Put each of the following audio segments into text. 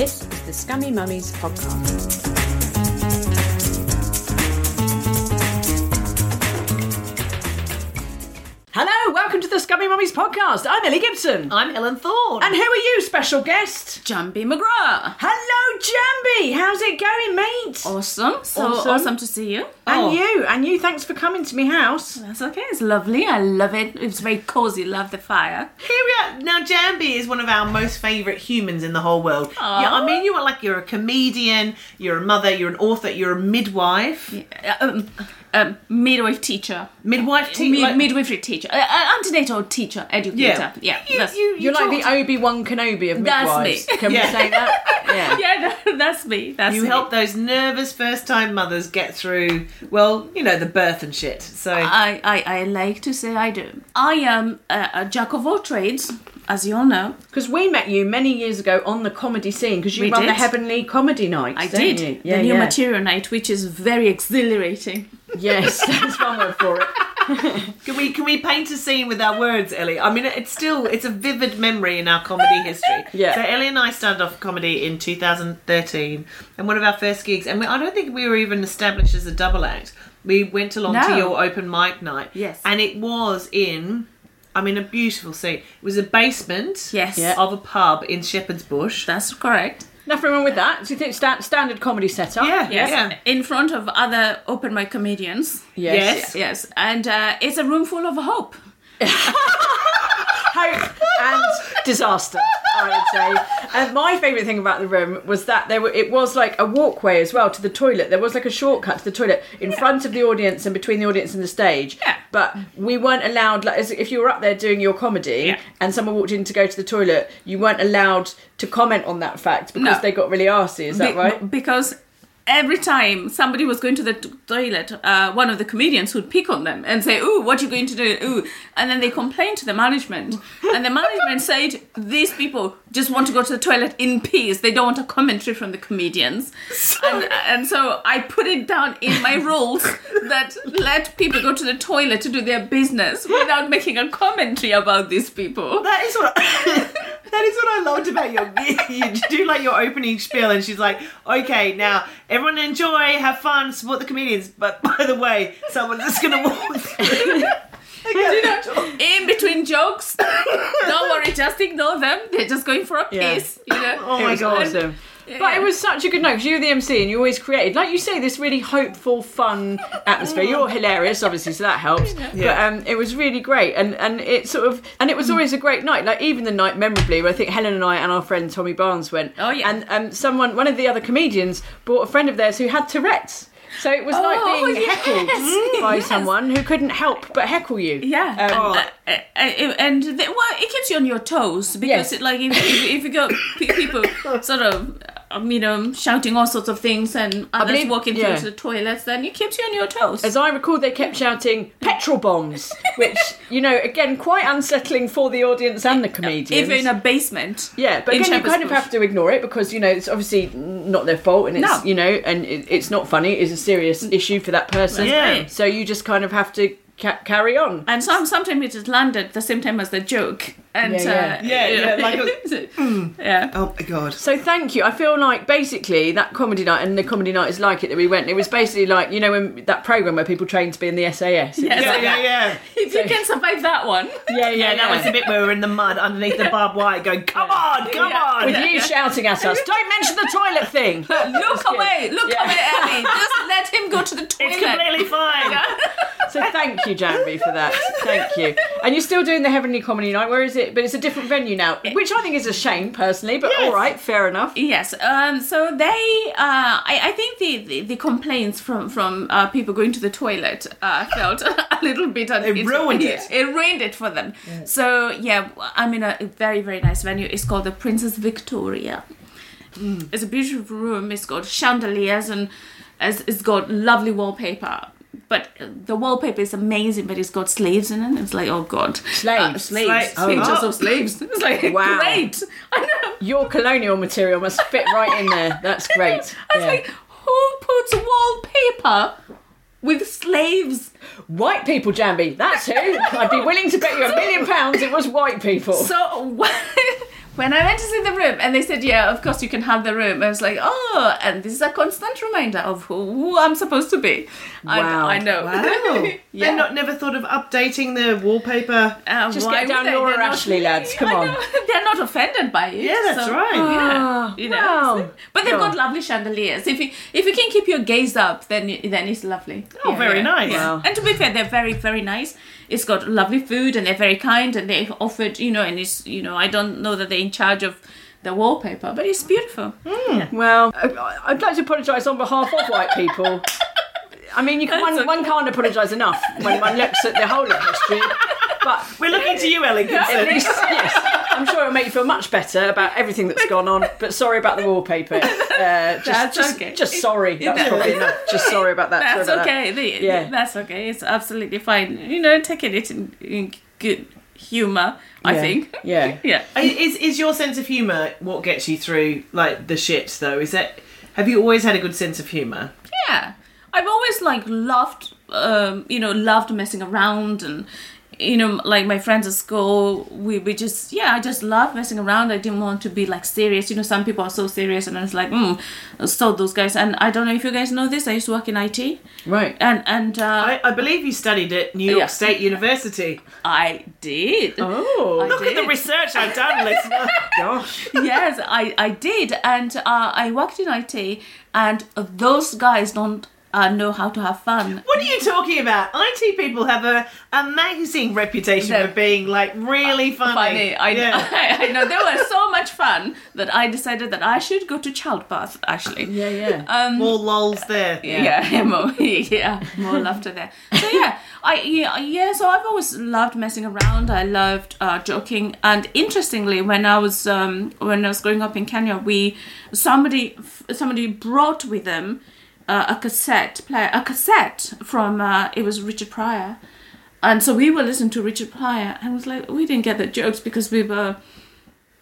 This is the Scummy Mummies podcast. Welcome to the Scummy Mummies podcast. I'm Ellie Gibson. I'm Helen Thorn. And who are you, special guest? Njambi McGrath. Hello, Njambi. How's it going, mate? Awesome. So Awesome. awesome, to see you. And Oh, you, and you. Thanks for coming to my house. That's okay. It's lovely. I love it. It's very cozy. Love the fire. Here we are. Now, Njambi is one of our most favourite humans in the whole world. Yeah, I mean, you are like you're a comedian, you're a mother, you're an author, you're a midwife, Uh, Um, um, midwife teacher. midwife, te- Mid- like- midwifery teacher. Uh, uh, antenatal teacher. Educator. Yeah, Yeah. You, that's, you, you You're like the Obi Wan Kenobi of That's midwives. me. Can Yeah. we say that? Yeah. yeah, that- that's me. That's you me. help those nervous first-time mothers get through, well, you know, the birth and shit. So I, I, I like to say I do. I am a, a jack of all trades, as you all know. Because we met you many years ago on the comedy scene because you We run the. Heavenly Comedy Night. I did. You? Yeah, the new yeah. material night, which is very exhilarating. Yes, that's one word for it. can we can we paint a scene with our words, Ellie? I mean, it's still it's a vivid memory in our comedy history. Yeah. So Ellie and I started off comedy in 2013, and one of our first gigs, and we, I don't think we were even established as a double act. We went along to your open mic night. Yes. And it was in. I mean, a beautiful scene. It was a basement Yes. Yeah. of a pub in Shepherd's Bush. That's correct. Nothing wrong with that. Do you think sta- standard comedy setup? Yeah, Yes. yeah. In front of other open mic comedians. Yes. Yes. Yes. And uh, it's a room full of hope. Hope and disaster, I would say. And my favourite thing about the room was that there were it was like a walkway as well to the toilet. There was like a shortcut to the toilet in front of the audience and between the audience and the stage. Yeah. But we weren't allowed like if you were up there doing your comedy Yeah. and someone walked in to go to the toilet, you weren't allowed to comment on that fact because No. they got really arsy, is that Be- right? Because every time somebody was going to the t- toilet, uh, one of the comedians would pick on them and say, "Ooh, what are you going to do?" Ooh, and then they complained to the management, and the management said, "These people just want to go to the toilet in peace. They don't want a commentary from the comedians." And, and so I put it down in my rules that let people go to the toilet to do their business without making a commentary about these people. That is what that is what I loved about your you do like your opening spiel and she's like, okay, now everyone enjoy, have fun, support the comedians, but by the way, someone's just gonna walk through. in between jokes. Don't worry, just ignore them. They're just going for a Yeah. piss, you know. Oh my god. awesome. But it was such a good night because you were the MC and you always created, like you say, this really hopeful, fun atmosphere. You're hilarious, obviously, so that helps. But um, it was really great, and and it sort of, and it was always a great night. Like even the night memorably, where I think Helen and I and our friend Tommy Barnes went. Oh, yeah. And um, someone, one of the other comedians, brought a friend of theirs who had Tourette's. So it was Oh, like being yes, heckled by yes. someone who couldn't help but heckle you. Yeah, Um, uh, uh, uh, and the, well, it keeps you on your toes because, Yes. it, like, if, if, if you got people sort of, um, you know, shouting all sorts of things and others believe- walking yeah. through to the toilets, then it keeps you on your toes. As I recall, they kept shouting petrol bombs, which, you know, again, quite unsettling for the audience and the comedians. if you're in a basement. Yeah, but again, you kind of have to ignore it because you know it's obviously not their fault, and it's No. you know, and it, it's not funny. It's a serious issue for that person. Yeah. So you just kind of have to ca- carry on. And some, sometimes it just landed the same time as the joke. and Yeah, uh, Yeah, yeah, like a- yeah. Oh my god. So thank you. I feel like basically that comedy night and the comedy night is like it that we went. It was basically like you know when that program where people train to be in the SAS. It was Yes. Yeah, like yeah, that. yeah. If you can survive that one, yeah, yeah, Yeah, that was the bit where we were in the mud underneath the barbed wire going, come on, come Yeah. on. With you shouting at us, don't mention the toilet thing. look away, look Yeah. away, Ellie. Just let him go to the toilet. It's completely fine. So thank you, Njambi, for that. Thank you. And you're still doing the Heavenly Comedy Night. Where is it? But it's a different venue now, which I think is a shame personally. But all right, fair enough. Yes. Um, so they, uh, I, I think the, the, the complaints from from uh, people going to the toilet uh, felt a little bit. Un- It ruined it. It ruined it for them. So yeah, I'm in a very very nice venue. It's called the Princess Victoria. It's a beautiful room. It's got chandeliers and it's, it's got lovely wallpaper. But the wallpaper is amazing, but it's got slaves in it. It's like, oh god, Slaves? Uh, slaves, Slaves. Oh. pictures of slaves. It's like Wow. great. I know. Your colonial material must fit right in there. That's great. I was Yeah. like, who puts wallpaper with slaves? White people, Njambi. That's who. I'd be willing to bet you a million pounds it was white people. So when I went to see the room and they said, yeah, of course you can have the room, I was like, oh, and this is a constant reminder of who, who I'm supposed to be. Wow. I, I know. Wow. Yeah. They've not never thought of updating the wallpaper. Uh, Just why get down they? Laura They're not- Ashley, lads. Come I on. know. They're not offended by it. Yeah, that's so- right. Ah, Yeah, you know. wow. But they've Yeah. got lovely chandeliers. If you if you can keep your gaze up, then then it's lovely. Oh, very nice. Wow. And to be fair, they're very very nice. It's got lovely food, and they're very kind, and they've offered you know, and it's you know, I don't know that they're in charge of the wallpaper, but it's beautiful. Hmm. Well, I- I'd like to apologise on behalf of white people. I mean, you can, one, okay. one can't apologise enough when one looks at the whole of history. But We're looking to you, Ellen at Gibson. least, yes, I'm sure it'll make you feel much better about everything that's gone on. But sorry about the wallpaper. Uh, just, That's just, okay. just sorry. That's probably enough. Just sorry about that. That's about okay. The- Yeah. That's okay. It's absolutely fine. You know, taking it in, in good humor. I Yeah. think. Yeah. Yeah. Is is your sense of humour what gets you through like the shit though? Is that have you always had a good sense of humour? Yeah, I've always like loved, um, you know, loved messing around and. You know, like my friends at school, we, we just, yeah, I just love messing around. I didn't want to be like serious. You know, some people are so serious, and I was like, mm, so those guys. And I don't know if you guys know this, I used to work in IT. Right. And, and uh, I, I believe you studied at New York Yeah. State University. I did. Oh, I Look at the research I've done, listener. gosh. yes, I, I did. And uh, I worked in IT, and those guys don't uh, know how to have fun. What are you talking about? IT people have a amazing reputation They're- for being like really funny. funny. I, Yeah. I, know they were so much fun that I decided that I should go to childbirth. Actually, Yeah, yeah. Um, More lols there. yeah, more, yeah, more laughter there. So yeah, I yeah, yeah. So I've always loved messing around. I loved uh, joking, and interestingly, when I was um, when I was growing up in Kenya, we somebody somebody brought with them uh, a cassette player, a cassette from uh, it was Richard Pryor, and so we were listening to Richard Pryor, and it was like we didn't get the jokes because we were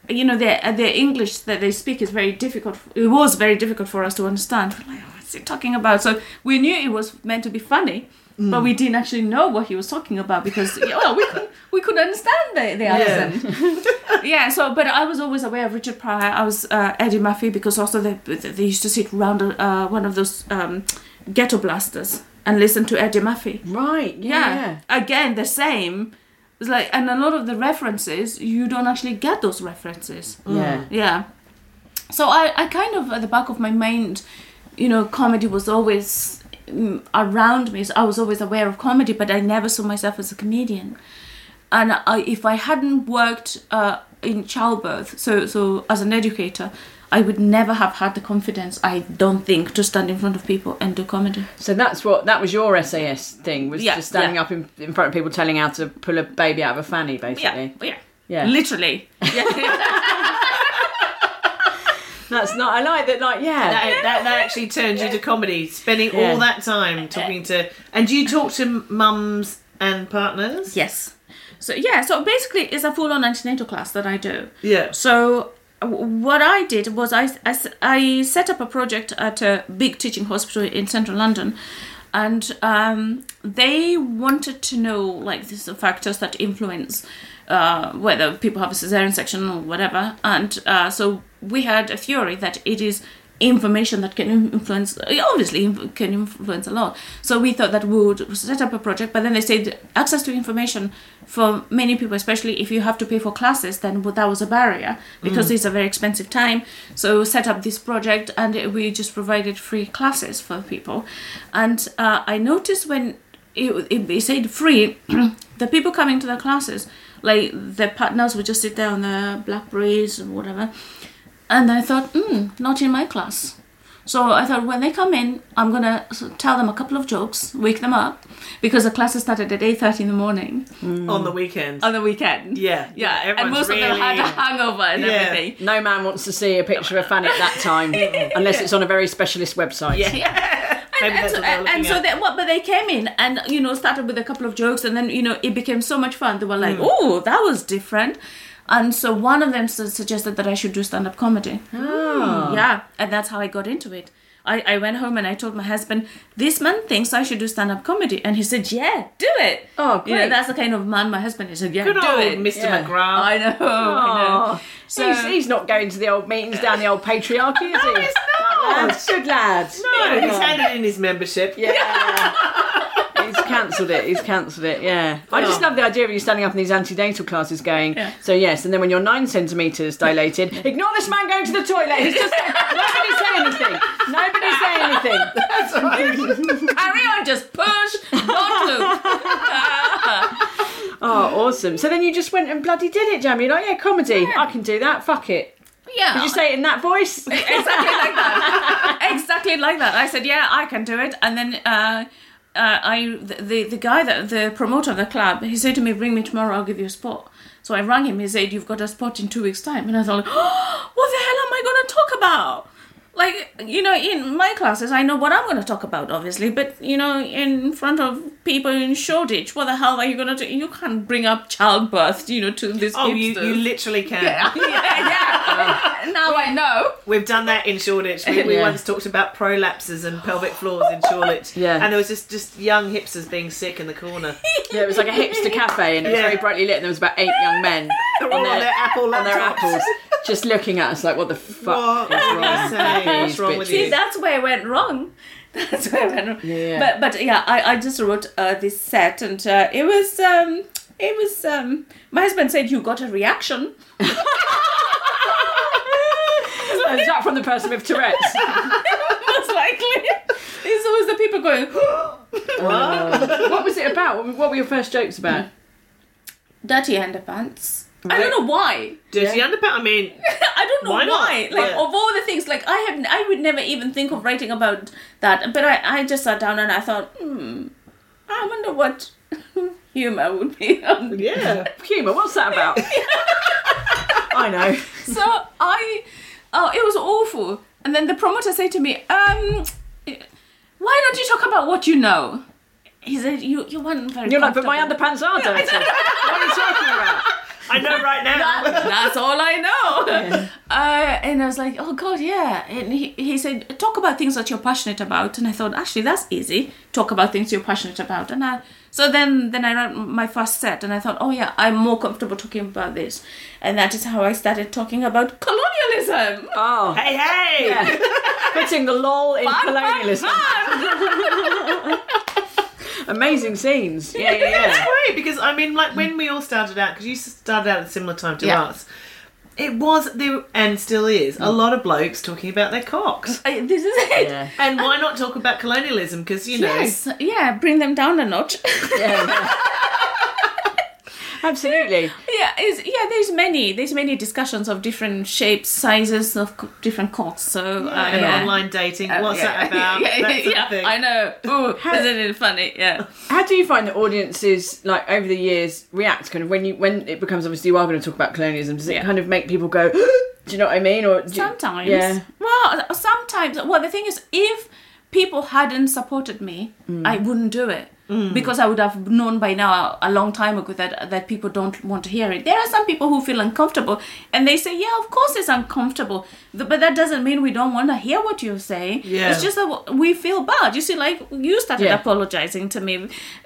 you know their their English that they speak is very difficult. It was very difficult for us to understand. We're like, what's he talking about? So we knew it was meant to be funny, but we didn't actually know what he was talking about because well, we could we could understand the, the accent. Yeah. So, but I was always aware of Richard Pryor. I was uh, Eddie Murphy because also they they used to sit around uh, one of those um, ghetto blasters and listen to Eddie Murphy Right. Yeah. yeah. yeah. again the same it's like and a lot of the references you don't actually get those references Yeah. yeah so i i kind of at the back of my mind you know comedy was always mm, around me so i was always aware of comedy but i never saw myself as a comedian and I, if i hadn't worked uh, in childbirth so so as an educator i would never have had the confidence i don't think to stand in front of people and do comedy So that's what that was your SAS thing was Yeah, just standing yeah. up in, in front of people telling how to pull a baby out of a fanny, basically. yeah yeah Yeah. literally yeah That's not. I like that. Like, yeah. That, that, that actually turns you to comedy, spending Yeah. all that time talking to. And do you talk to mums and partners? Yes. So yeah, so basically it's a full-on antenatal class that I do. Yeah. So w- what I did was I, I, s- I set up a project at a big teaching hospital in central London. and um, they wanted to know like these factors that influence uh, whether people have a cesarean section or whatever. And uh, so we had a theory that it is information that can influence obviously can influence a lot. So we thought that we would set up a project but then they said access to information for many people especially if you have to pay for classes then that was a barrier because it's a very expensive time. So we set up this project and we just provided free classes for people. And uh, i noticed when it, it, it said free the people coming to the classes like the partners would just sit there on the blackberries or whatever and I thought, hmm, not in my class. So I thought when they come in, I'm gonna tell them a couple of jokes, wake them up, because the classes started at eight thirty in the morning on the weekend. on the weekend. Yeah, yeah, and everyone's most of them had a hangover and Yeah. everything. No man wants to see a picture of Fanny at that time, unless it's on a very specialist website. yeah. Maybe and so, what they're and, and so they, what, but they came in and you know started with a couple of jokes, and then you know it became so much fun. They were like, Hmm. "Oh, that was different," and so one of them su- suggested that I should do stand up comedy. Ah. Yeah, and that's how I got into it. I, I went home and I told my husband, "This man thinks I should do stand up comedy," and he said, "Yeah, do it." Oh, You know, great. that's the kind of man my husband is. He said, "Yeah, Good do old it." Mr. Yeah. McGrath. I know, I know. Oh, So- he's, he's not going to the old meetings down the old patriarchy, is he? No, he's not. good lad. No, he's handed in his membership. Yeah. He's cancelled it. He's cancelled it. Yeah. I just love the idea of you standing up in these antenatal classes going, Yeah. so yes, and then when you're nine centimetres dilated, ignore this man going to the toilet. He's just, nobody say anything. Nobody say anything. That's right. Carry on, just push, don't look. Oh, awesome. So then you just went and bloody did it, Njambi. You're like, yeah, comedy. I can do that. Fuck it. Yeah. Did you say it in that voice? exactly like that. exactly like that. I said, "Yeah, I can do it." And then uh, uh, I, the, the guy that the promoter of the club, he said to me, "Bring me tomorrow. I'll give you a spot." So I rang him. He said, "You've got a spot in two weeks' time." And I thought, oh, "What the hell am I going to talk about?" Like you know, in my classes, I know what I'm going to talk about, obviously, but you know, in front of people in Shoreditch, what the hell are you going to do? You can't bring up childbirth, you know, to this. Oh, you, you literally can. yeah, yeah. yeah. now I know. We've done that in Shoreditch. We, we Yeah. once talked about prolapses and pelvic floors in Shoreditch. Yeah. And there was just, just young hipsters being sick in the corner. Yeah, it was like a hipster cafe and it was Yeah. very brightly lit and there was about eight young men They're on their Apple on their apples just looking at us like, what the fuck What is wrong with What's wrong with you? See, that's where it went wrong. That's where I wrong. Yeah. But but yeah, I, I just wrote uh, this set, and uh, it was um, it was um, my husband said you got a reaction. Is that from the person with Tourette's? Most likely, it's always the people going. what was it about? What- What were your first jokes about? Dirty underpants. I don't know why. Dirty underpants. I mean, I don't know Why why. Like Yeah. of all the things, like I have, I would never even think of writing about that. But I, I just sat down and I thought, hmm, I wonder what humor would be. on yeah. Humour, what's that about? I know. so I, oh, it was awful. And then the promoter said to me, um, why don't you talk about what you know? He said, you, you weren't very. You're like, but my underpants are dirty. what are you talking about? I know right now. That- that's all I know. Uh, and I was like, oh God, yeah. And he, he said, talk about things that you're passionate about. And I thought, actually, that's easy. Talk about things you're passionate about. And I, so then, then I wrote my first set, and I thought, oh yeah, I'm more comfortable talking about this. And that is how I started talking about colonialism. Oh, hey, hey! putting the lol in Fun, fun, colonialism. fun. Amazing scenes. Yeah, yeah, yeah. It's great because I mean, like when mm. we all started out, because you started out at a similar time to Yeah. us. It was there and still is a mm. lot of blokes talking about their cocks. I- this is it. Yeah. And why not talk about colonialism? Because you know, Yes, yeah, bring them down a notch. yeah, yeah. Absolutely. Yeah, is yeah. There's many. There's many discussions of different shapes, sizes of co- different cocks. So uh, and yeah. online dating. Uh, what's yeah. that about? Yeah, that sort yeah, thing. I know. Ooh, isn't it funny? Yeah. How do you find the audiences, like over the years, react? Kind of when you when it becomes obviously you are going to talk about colonialism. Does it Yeah. kind of make people go? do you know what I mean? Or do you- Sometimes. yeah. Well, sometimes. Well, the thing is, if people hadn't supported me, I wouldn't do it. Because I would have known by now a long time ago that that people don't want to hear it. There are some people who feel uncomfortable, and they say, "Yeah, of course it's uncomfortable," but that doesn't mean we don't want to hear what you're saying. Yeah. It's just that we feel bad. You see, like you started Yeah. apologizing to me,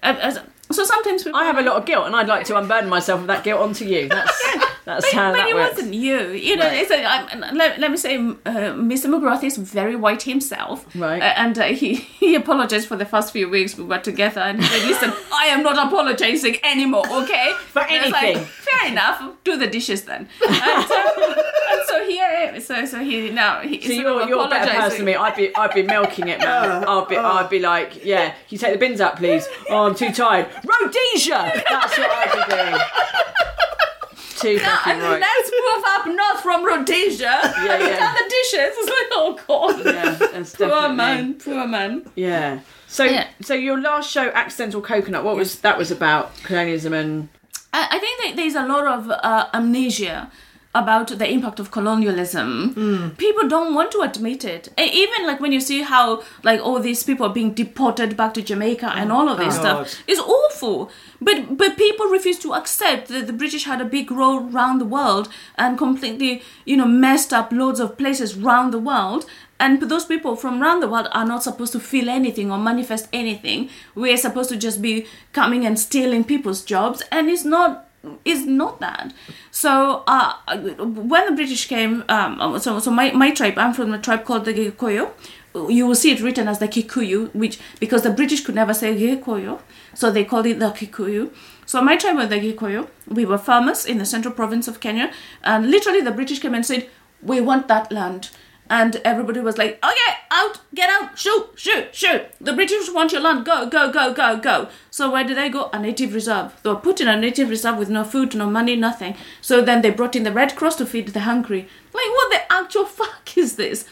uh, as- so sometimes I have a lot of guilt, and I'd like to unburden myself of that guilt onto you. That's that's but, how but that it works. wasn't you. You know, it's a, I, let, let me say, uh, Mr. McGrath is very white himself. Right. Uh, and uh, he, he apologized for the first few weeks we were together and he said, listen, I am not apologizing anymore, okay? For was like, anything. Fair enough, do the dishes then. And so, and so here, so, so he, now, he, So instead you're, you're a better person than me. I'd be I'd be milking it, man. I'd be I'd be like, yeah, can you take the bins out, please? Oh, I'm too tired. Rhodesia. That's what I'd be doing. Too fucking And right. let's move up north from Rhodesia. Yeah, yeah. done the dishes. It's like, oh god. Yeah, that's Poor definitely. man, poor man. Yeah. So Yeah. so your last show, Accidental Coconut, what was that was about colonialism and I, I think that there's a lot of uh, amnesia about the impact of colonialism. Hmm. People don't want to admit it. E- Even like when you see how like all these people are being deported back to Jamaica and oh all of this God. stuff, it's awful. But but people refuse to accept that the British had a big role around the world and completely you know messed up loads of places around the world. And those people from around the world are not supposed to feel anything or manifest anything. We're supposed to just be coming and stealing people's jobs, and it's not is not that. So uh, when the British came, um, so so my, my tribe, I'm from a tribe called the Gikuyu. You will see it written as the Kikuyu, which because the British could never say Gikuyu, so they called it the Kikuyu. So my tribe was the Gikuyu. We were farmers in the central province of Kenya, and literally the British came and said, "We want that land." And everybody was like, okay, out, get out, shoot, shoot, shoot. The British want your land, go, go, go, go, go. So where did they go? A native reserve. They were put in a native reserve with no food, no money, nothing. So then they brought in the Red Cross to feed the hungry. Like, what the actual fuck is this?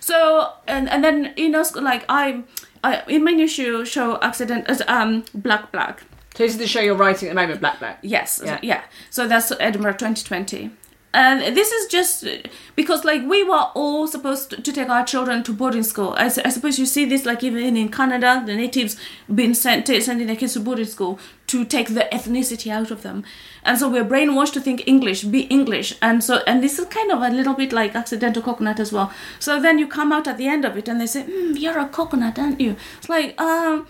So, and, and then, you know, like, I, I in my new show, show Accident, uh, um, Black Black. so this is the show you're writing at the moment, Black Black. Yes, Yeah. yeah. So that's Edinburgh 2020. And this is just because, like, we were all supposed to take our children to boarding school. I suppose you see this, like, even in Canada, the natives being sent to, sending their kids to boarding school to take the ethnicity out of them. And so we're brainwashed to think English, be English. And so, and this is kind of a little bit like accidental coconut as well. So then you come out at the end of it and they say, mm, You're a coconut, aren't you? It's like, um,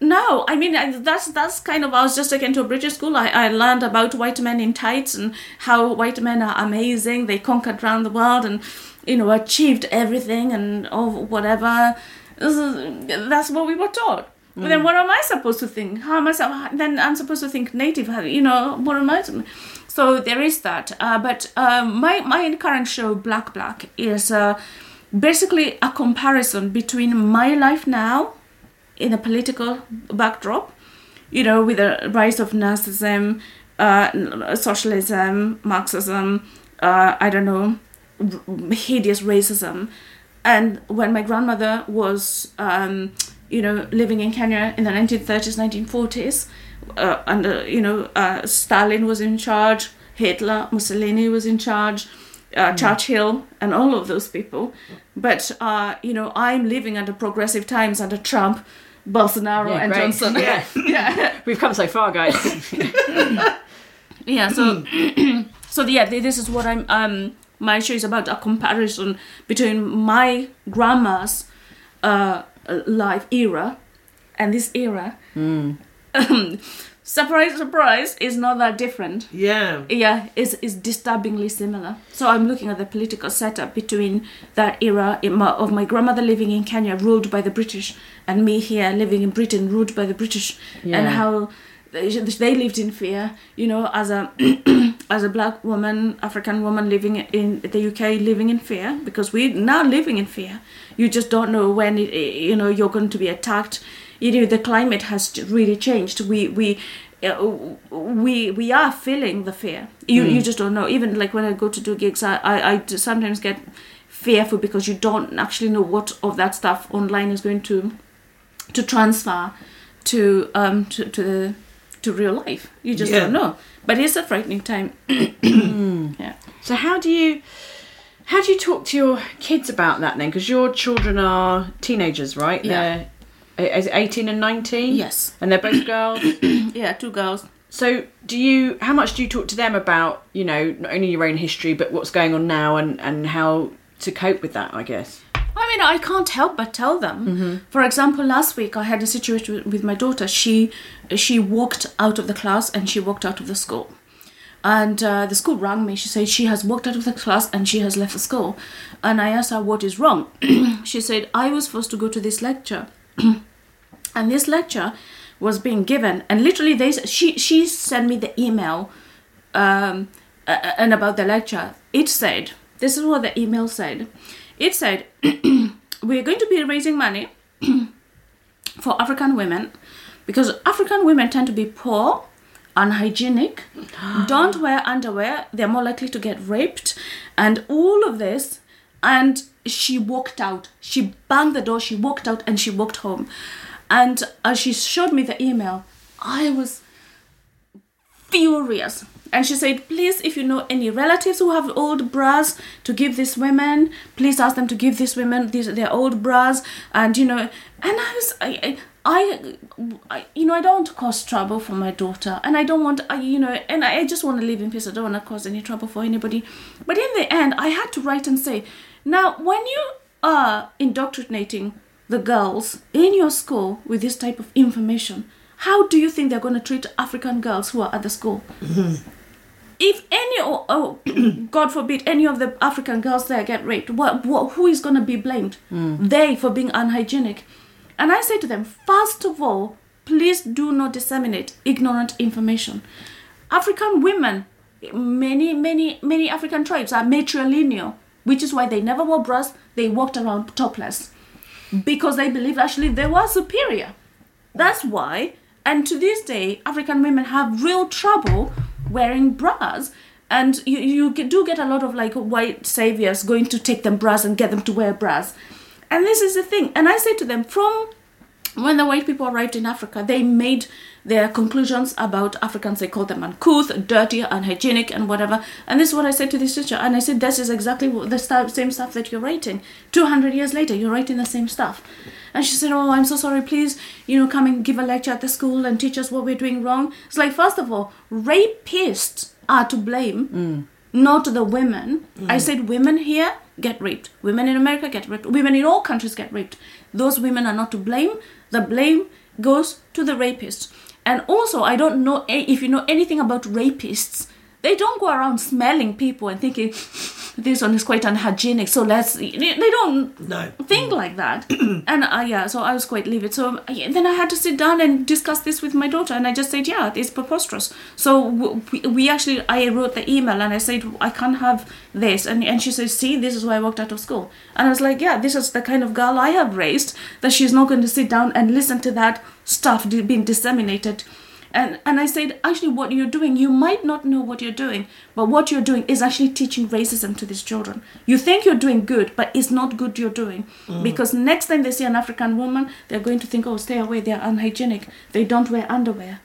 no, I mean I, that's that's kind of. I was just taken to a British school. I, I learned about white men in tights and how white men are amazing. They conquered around the world and you know achieved everything and oh whatever. That's what we were taught. But then what am I supposed to think? How am I? Then I'm supposed to think native. You know what am I? So there is that. Uh, but uh, my my current show Black Black is uh, basically a comparison between my life now in a political backdrop, you know, with the rise of Nazism, uh, socialism, Marxism, uh, I don't know, hideous racism. And when my grandmother was, um, you know, living in Kenya in the 1930s, 1940s, uh, under, you know, uh, Stalin was in charge, Hitler, Mussolini was in charge, uh, Churchill, and all of those people. But, uh, you know, I'm living under progressive times under Trump, Bolsonaro, Yeah, and great. Johnson. Yeah. yeah. We've come so far, guys. Yeah, so so yeah, this is what I'm um my show is about a comparison between my grandma's uh life era and this era. surprise surprise is not that different. Yeah. Yeah, is is disturbingly similar. So I'm looking at the political setup between that era in my, of my grandmother living in Kenya, ruled by the British, and me here living in Britain, ruled by the British, and how they, they lived in fear. You know, as a as a black woman, African woman living in the UK, living in fear because we're now living in fear. You just don't know when it, you know you're going to be attacked. You know, the climate has really changed. We we uh, we we are feeling the fear. You you just don't know. Even like when I go to do gigs, I I, I sometimes get fearful because you don't actually know what of that stuff online is going to to transfer to um to to to real life. You just Yeah. don't know. But it's a frightening time. yeah. So how do you How do you talk to your kids about that then? Because your children are teenagers, right? Yeah. They're is it 18 and 19? Yes. And they're both girls. Yeah, two girls. So, do you? How much do you talk to them about, you know, not only your own history, but what's going on now, and and how to cope with that? I guess. I mean, I can't help but tell them. For example, last week I had a situation with- with my daughter. She she walked out of the class and she walked out of the school. And uh, the school rang me. She said she has walked out of the class and she has left the school. And I asked her what is wrong. she said I was forced to go to this lecture, and this lecture was being given. And literally, they she she sent me the email um, and about the lecture, it said, this is what the email said. It said, we're going to be raising money for African women because African women tend to be poor, unhygienic, don't wear underwear, they're more likely to get raped, and all of this. And she walked out. She banged the door, she walked out, and she walked home. And as she showed me the email, I was furious. And she said, please, if you know any relatives who have old bras to give these women, please ask them to give these women these their old bras. And you know, and I was, I, I, I, you know, I don't want to cause trouble for my daughter, and I don't want, I, you know, and I just want to live in peace. I don't want to cause any trouble for anybody. But in the end, I had to write and say, now, when you are indoctrinating the girls in your school with this type of information, how do you think they're going to treat African girls who are at the school? Mm-hmm. if any or oh, god forbid any of the african girls there get raped what, what who is going to be blamed? Mm. They for being unhygienic. And i say to them first of all please do not disseminate ignorant information. African women many many many african tribes are matrilineal which is why they never wore bras they walked around topless because they believed actually they were superior that's why, and to this day, African women have real trouble wearing bras. And you, you do get a lot of like white saviors going to take them bras and get them to wear bras. And this is the thing. And I say to them, from when the white people arrived in Africa, they made their conclusions about Africans. They call them uncouth, dirty, unhygienic, and whatever. And this is what I said to this teacher. And I said, this is exactly the stu- same stuff that you're writing. 200 years later, you're writing the same stuff. And she said, oh, I'm so sorry. Please, you know, come and give a lecture at the school and teach us what we're doing wrong. It's like, first of all, rapists are to blame mm. not the women. Mm. I said women here get raped. Women in America get raped. Women in all countries get raped. Those women are not to blame. The blame goes to the rapists. And also, I don't know if you know anything about rapists. They don't go around smelling people and thinking this one is quite unhygienic. So let's. They don't No. think like that. and uh, yeah, so I was quite livid. So yeah, then I had to sit down and discuss this with my daughter, and I just said, yeah, it's preposterous. So we, we actually, I wrote the email and I said, I can't have this, and and she says, see, this is why I walked out of school. And I was like, yeah, this is the kind of girl I have raised that she's not going to sit down and listen to that stuff being disseminated. And, and I said, actually, what you're doing, you might not know what you're doing, but what you're doing is actually teaching racism to these children. You think you're doing good, but it's not good you're doing. Mm. Because next time they see an African woman, they're going to think, oh, stay away, they're unhygienic. They don't wear underwear.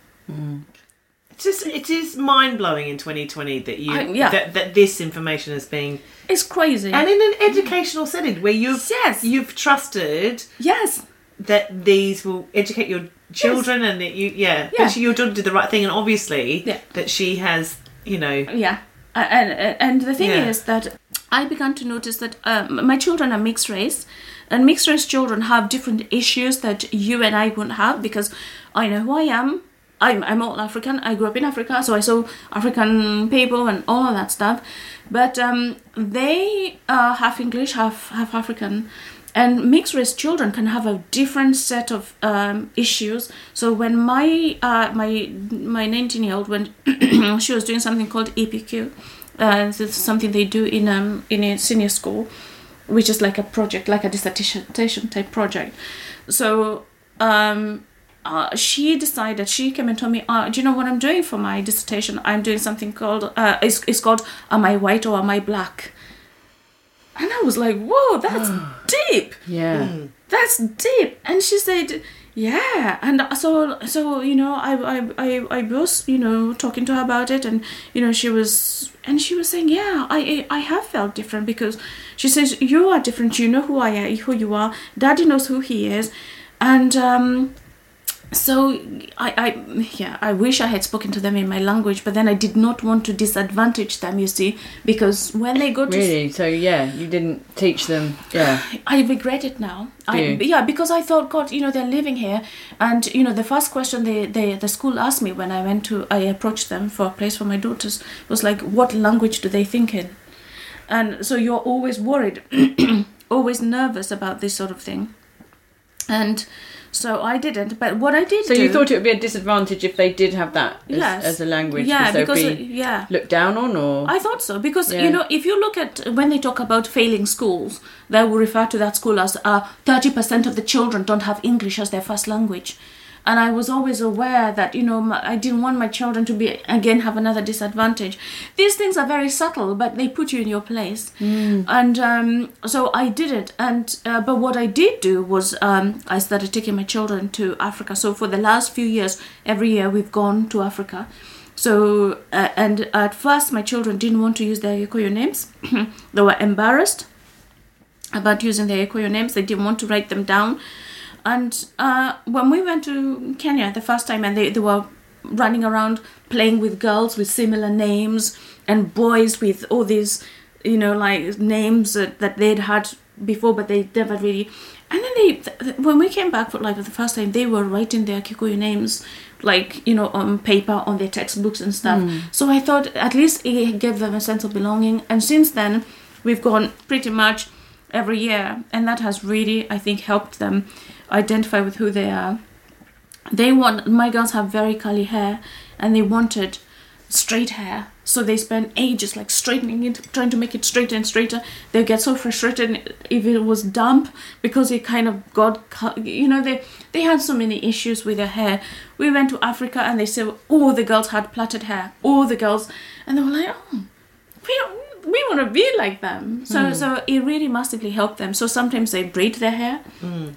It's just it is mind blowing in 2020 that you I- yeah. that, that this information is being It's crazy. and in an educational setting where you've Yes. you've trusted yes. That these will educate your children and that you yeah, Yeah. she, your daughter did the right thing and obviously Yeah. that she has you know Yeah, and and and the thing Yeah. is that I began to notice that um, my children are mixed race, and mixed race children have different issues that you and I wouldn't have because I know who I am. I'm I'm all African. I grew up in Africa, so I saw African people and all of that stuff. But um, they uh, half English, half half African. And mixed race children can have a different set of um, issues. So when my uh, my my 19 year old when she was doing something called EPQ, uh, this is something they do in um in a senior school, which is like a project, like a dissertation type project. So um, uh, she decided she came and told me, uh, "Do you know what I'm doing for my dissertation? I'm doing something called uh, it's, it's called Am I White or Am I Black?" And I was like, "Whoa, that's deep." Yeah. That's deep. And she said, Yeah, and so so you know, I I I, I was you know talking to her about it, and you know she was and she was saying, yeah, I I have felt different because she says you are different. You know who I am, who you are. Daddy knows who he is, and um, so I, I yeah i wish i had spoken to them in my language but then i did not want to disadvantage them you see because when they go to Really? So yeah, you didn't teach them. Yeah. I regret it now. I, yeah, because I thought, God, you know, they're living here, and you know, the first question they, they the school asked me when I went to I approached them for a place for my daughters was like, what language do they think in? And so you're always worried, always nervous about this sort of thing, and so I didn't. But what I did So do, you thought it would be a disadvantage if they did have that as, Yes. as a language? yeah, because be uh, yeah, looked down on, or I thought so because Yeah. you know if you look at when they talk about failing schools, they will refer to that school as thirty percent of the children don't have English as their first language, and I was always aware that you know my, I didn't want my children to be again have another disadvantage. These things are very subtle, but they put you in your place, and um, so I did it. And uh, but what I did do was um, I started taking my children to Africa. So for the last few years, every year we've gone to Africa. So, uh, and at first, my children didn't want to use their Gikuyu names. they were embarrassed about using their Gikuyu names. They didn't want to write them down. And uh, when we went to Kenya the first time, and they, they were running around playing with girls with similar names and boys with all these, you know, like names that, that they'd had before, but they never really. And then they, th- th- when we came back for like the first time, they were writing their Kikuyu names, like you know, on paper on their textbooks and stuff. So I thought at least it gave them a sense of belonging. And since then, we've gone pretty much every year, and that has really, I think, helped them identify with who they are. They want my girls have very curly hair, and they wanted straight hair. So they spend ages like straightening it, trying to make it straighter and straighter. They get so frustrated if it was damp because it kind of got, cu- you know, they they had so many issues with their hair. We went to Africa and they said all the girls had plaited hair, all the girls, and they were like, oh, we don't, we want to be like them. So so it really massively helped them. So sometimes they braid their hair,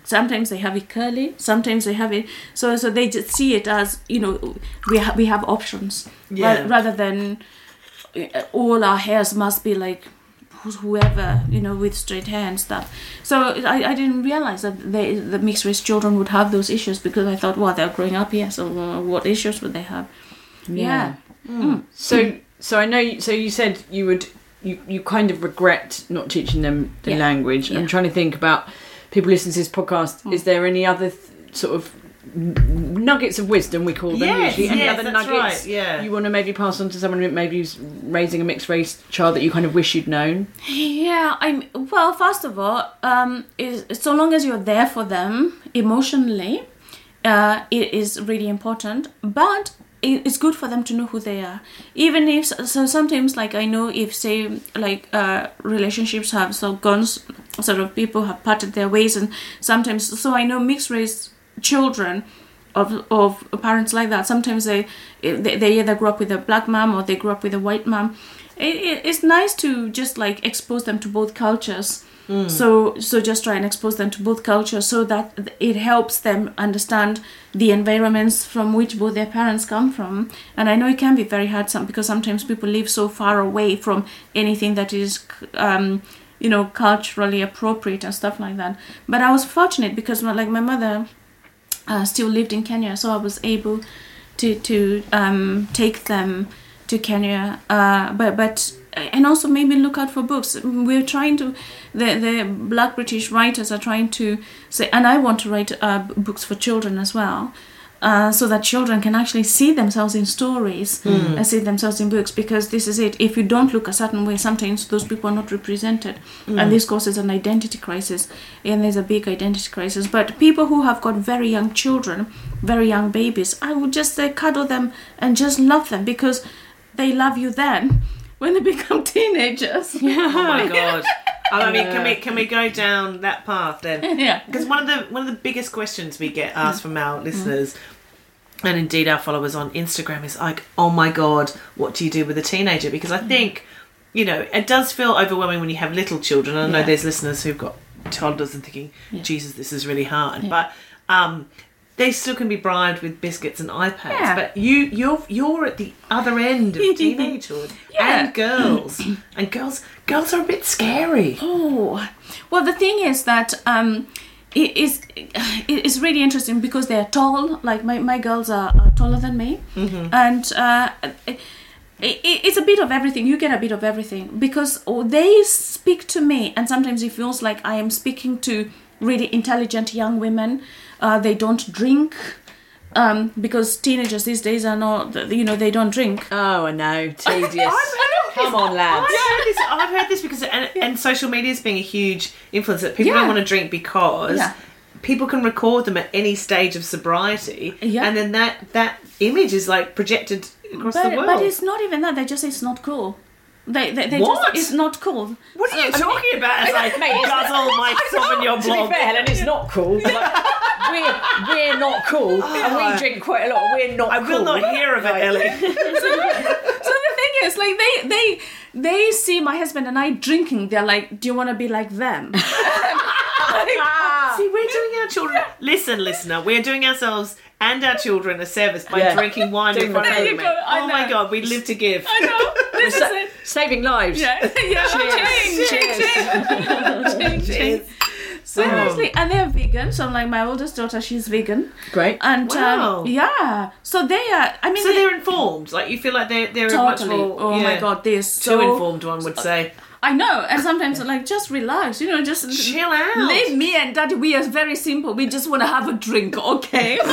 sometimes they have it curly, sometimes they have it. So so they just see it as you know we have we have options ra- rather than uh, all our hairs must be like whoever you know with straight hair and stuff. So I, I didn't realize that they, the mixed race children would have those issues because I thought well they're growing up here so uh, what issues would they have? Yeah. So, so I know. You, so you said you would. You, you kind of regret not teaching them the Yeah. language. I'm trying to think about people listening to this podcast. Is there any other th- sort of nuggets of wisdom we call them Yes, usually? Any yes, other that's nuggets right, yeah. you want to maybe pass on to someone who maybe is raising a mixed race child that you kind of wish you'd known? Yeah, I'm well. First of all, um, is so long as you're there for them emotionally, uh, it is really important. But it's good for them to know who they are, even if so. Sometimes, like I know, if say like uh, relationships have so gone, sort of people have parted their ways, and sometimes so I know mixed race children of of parents like that. Sometimes they they, they either grew up with a black mom or they grew up with a white mom. It, it, it's nice to just like expose them to both cultures. So so just try and expose them to both cultures so that it helps them understand the environments from which both their parents come from. And I know it can be very hard some because sometimes people live so far away from anything that is um, you know culturally appropriate and stuff like that. But I was fortunate because my, like my mother uh, still lived in Kenya, so I was able to to um, take them to Kenya. Uh, but but and also maybe look out for books. We're trying to the the Black British writers are trying to say, and I want to write uh, books for children as well. Uh, so that children can actually see themselves in stories and see themselves in books because this is it. If you don't look a certain way sometimes those people are not represented. And this causes an identity crisis and there's a big identity crisis. But people who have got very young children very young babies i would just say cuddle them and just love them because they love you then when they become teenagers Yeah. Oh my god. I mean, can we can we go down that path then? yeah Because one of the one of the biggest questions we get asked from our listeners, and indeed our followers on Instagram, is like, "Oh my god, what do you do with a teenager?" Because I think, you know, it does feel overwhelming when you have little children. I know Yeah. there's listeners who've got toddlers and thinking, "Jesus, this is really hard." But um, they still can be bribed with biscuits and iPads. Yeah. But you, you're you're at the other end of teenagehood Yeah. and girls, and girls girls are a bit scary. Oh, well, the thing is that um, it is it is really interesting because they're tall. Like my, my girls are, are taller than me, and uh, it, it's a bit of everything. You get a bit of everything because they speak to me, and sometimes it feels like I am speaking to really intelligent young women. Uh, they don't drink. Um, because teenagers these days are not, you know, they don't drink. Oh, I know. Tedious. Come on, lads. I've heard this, I've heard this because and, and social media is being a huge influence that people Yeah. don't want to drink because Yeah. people can record them at any stage of sobriety, Yeah. and then that that image is like projected across But, the world. but it's not even that. They just say it's not cool. They, they, they What? just it's not cool. what are you talking about? It's like Mate, guzzle my on your To be blog. fair, Helen, it's not cool. Like, we're we're not cool, and we drink quite a lot. We're not. I will cool. not hear of it, Ellie. So the thing is, like they they they see my husband and I drinking. They're like, "Do you want to be like them?" See, we're doing our children. Listen, listener, we're doing ourselves and our children a service by Yeah. drinking wine in front of them. Oh my god, we live to give. I know. This is it. Saving lives. Yeah, yeah. Cheers. Ching, ching, ching, ching, ching. Seriously, and they're vegan. So I'm like my oldest daughter, she's vegan, Great. and Wow. um, yeah. So they are. I mean, So they- they're informed. Like you feel like they're they're much totally. more. oh my god, they're too so informed. One would say. I know, and sometimes I'm like just relax, you know, just Chill out. Leave me and Daddy. We are very simple. We just want to have a drink, okay?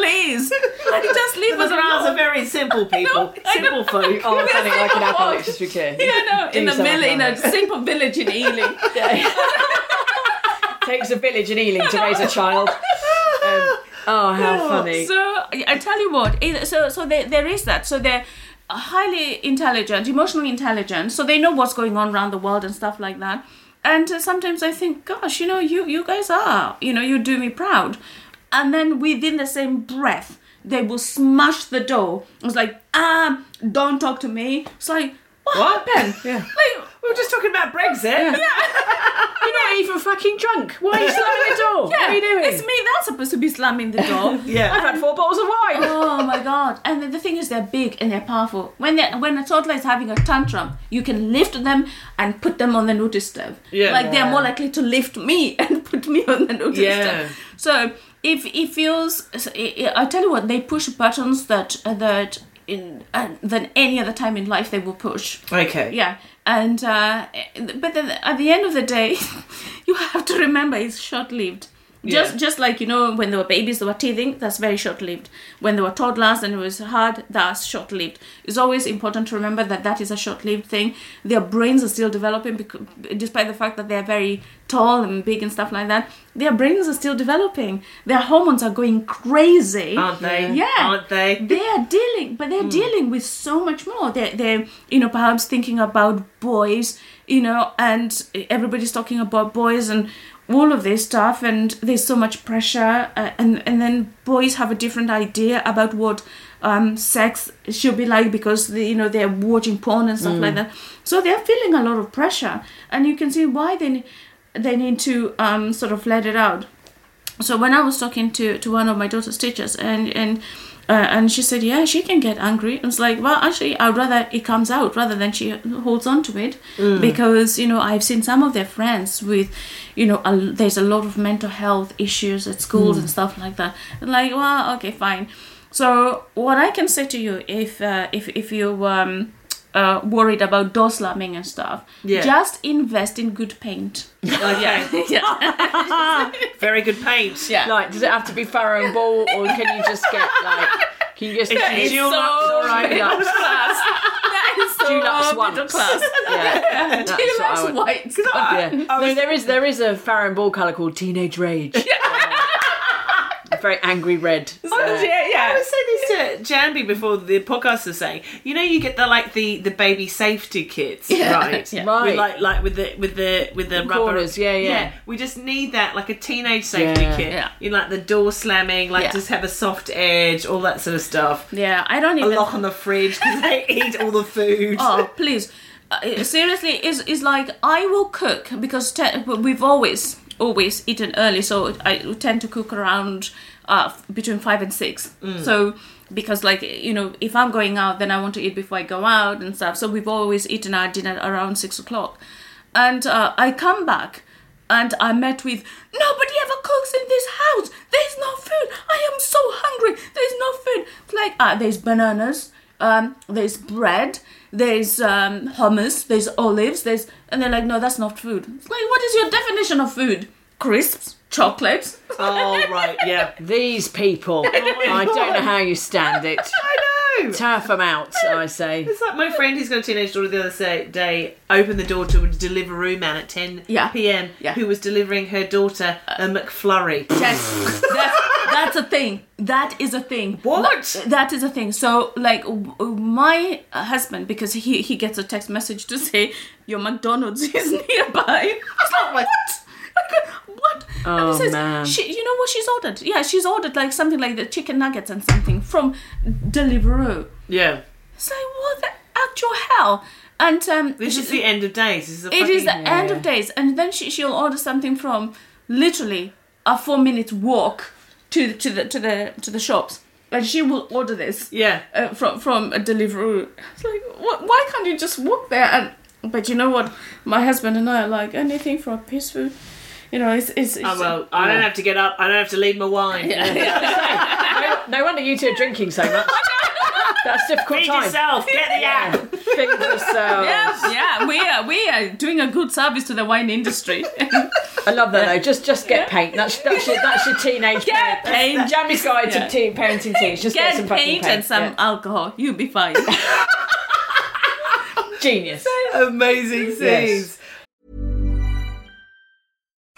Please, like, just leave The us Browns are alone. very simple people, I know. simple folk. Oh, I'm sounding like an alcoholic, just to be clear. Yeah, no, in Do a in a simple village in Ealing. Takes a village in Ealing to raise a child. Um, oh, how funny. So I tell you what, so so there, there is that. So they're highly intelligent, emotionally intelligent. So they know what's going on around the world and stuff like that. And uh, sometimes I think, gosh, you know, you you guys are, you know, you do me proud. And then within the same breath, they will smash the door. It's like, um, don't talk to me. It's like, what, What? happened? Yeah. Like, We were just talking about Brexit. Yeah. You're not even fucking drunk. Why are you slamming the door? yeah, what are you doing? it's me that's supposed to be slamming the door. Yeah. I've had four bottles of wine. Oh my god! And the, the thing is, they're big and they're powerful. When they when a toddler is having a tantrum, you can lift them and put them on the notice stove. Yeah. like they're more likely to lift me and put me on the notice Yeah. stove. So if it feels, I tell you what, they push buttons that that in uh, than any other time in life they will push. Okay. Yeah, and uh, but then at the end of the day, you have to remember it's short lived. Just Yeah. just like you know when they were babies, they were teething. That's very short lived. When they were toddlers and it was hard, that's short lived. It's always important to remember that that is a short lived thing. Their brains are still developing, because, despite the fact that they are very tall and big and stuff like that. Their brains are still developing. Their hormones are going crazy, Aren't they? Yeah, Aren't they? they are dealing but they're hmm. dealing with so much more they're, they're you know perhaps thinking about boys you know and everybody's talking about boys and all of this stuff and there's so much pressure uh, and and then boys have a different idea about what um, sex should be like because they, you know they're watching porn and stuff like that. So they're feeling a lot of pressure and you can see why they they need to um, sort of let it out. So when I was talking to, to one of my daughter's teachers and and uh, and she said yeah she can get angry. I was like well actually I'd rather it comes out rather than she holds on to it because you know I've seen some of their friends with you know a, there's a lot of mental health issues at schools and stuff like that. Like well okay fine. So what I can say to you if uh, if if you um uh, worried about door slamming and stuff Yeah. just invest in good paint Okay. yeah Very good paint. yeah Like, does it have to be Farrow and Ball, or can you just get like, can you just get Dulux, so class. That is so Dulux middle class. Yeah, that's what I Dulux white. Yeah. No, there is there is a Farrow and Ball colour called Teenage Rage. A very angry red. yeah, I was saying this to Njambi before the podcast was saying, you know, you get the like the the baby safety kits, Yeah, right? yeah. Right. With, like like with the with the with the rubber corners, yeah, yeah. We just need that like a teenage safety Yeah. kit. Yeah. You know, like the door slamming, like Yeah. just have a soft edge, all that sort of stuff. Yeah, I don't A even. lock on the fridge because they eat all the food. Oh, please. Uh, seriously, is is like I will cook because te- we've always always eaten early, so I tend to cook around uh, between five and six. So because like you know, if I'm going out, then I want to eat before I go out and stuff. So we've always eaten our dinner around six o'clock, and uh, I come back. And I met with nobody ever cooks in this house. There's no food. I am so hungry. There's no food. Like ah, there's bananas, um, there's bread, there's um, hummus, there's olives, there's and they're like, no, that's not food. It's like, what is your definition of food? Crisps, chocolates. Oh right, yeah. These people. I don't know how you stand it. I know. Turf them out, I say. It's like my friend who's got a teenage daughter the other day opened the door to a Deliveroo man at 10 Yeah. p.m. Yeah. who was delivering her daughter a McFlurry. Yes, that's, that's a thing. That is a thing. What? That is a thing. So, like, w- w- my husband, because he he gets a text message to say your McDonald's is nearby. I was like, oh what? What? and Oh, he says, man. She, you know what she's ordered? Yeah, she's ordered like something like the chicken nuggets and something from Deliveroo. Yeah. It's like, what the actual hell? And um, This is the end of days. This is it is the fucking- end of days, and then she she'll order something from literally a four minute walk to to the to the to the shops, and she will order this Yeah. uh, from from a Deliveroo. It's like, what, why can't you just walk there? And but you know what, my husband and I are like anything for a piece food. You know, it's it's. it's Oh, well, I don't have to get up. I don't have to leave my wine. No, no wonder you two are drinking so much. That's difficult Feed time. yourself. Get the app. Feed yourself. yeah, yeah, we are we are doing a good service to the wine industry. I love that though. Just just get paint. That's that's your that's your teenage Get paint. Njambi's guide Yeah. to teen parenting teens. Just get, Get some paint paint and some Yeah. alcohol, you'll be fine. Genius. Amazing scenes.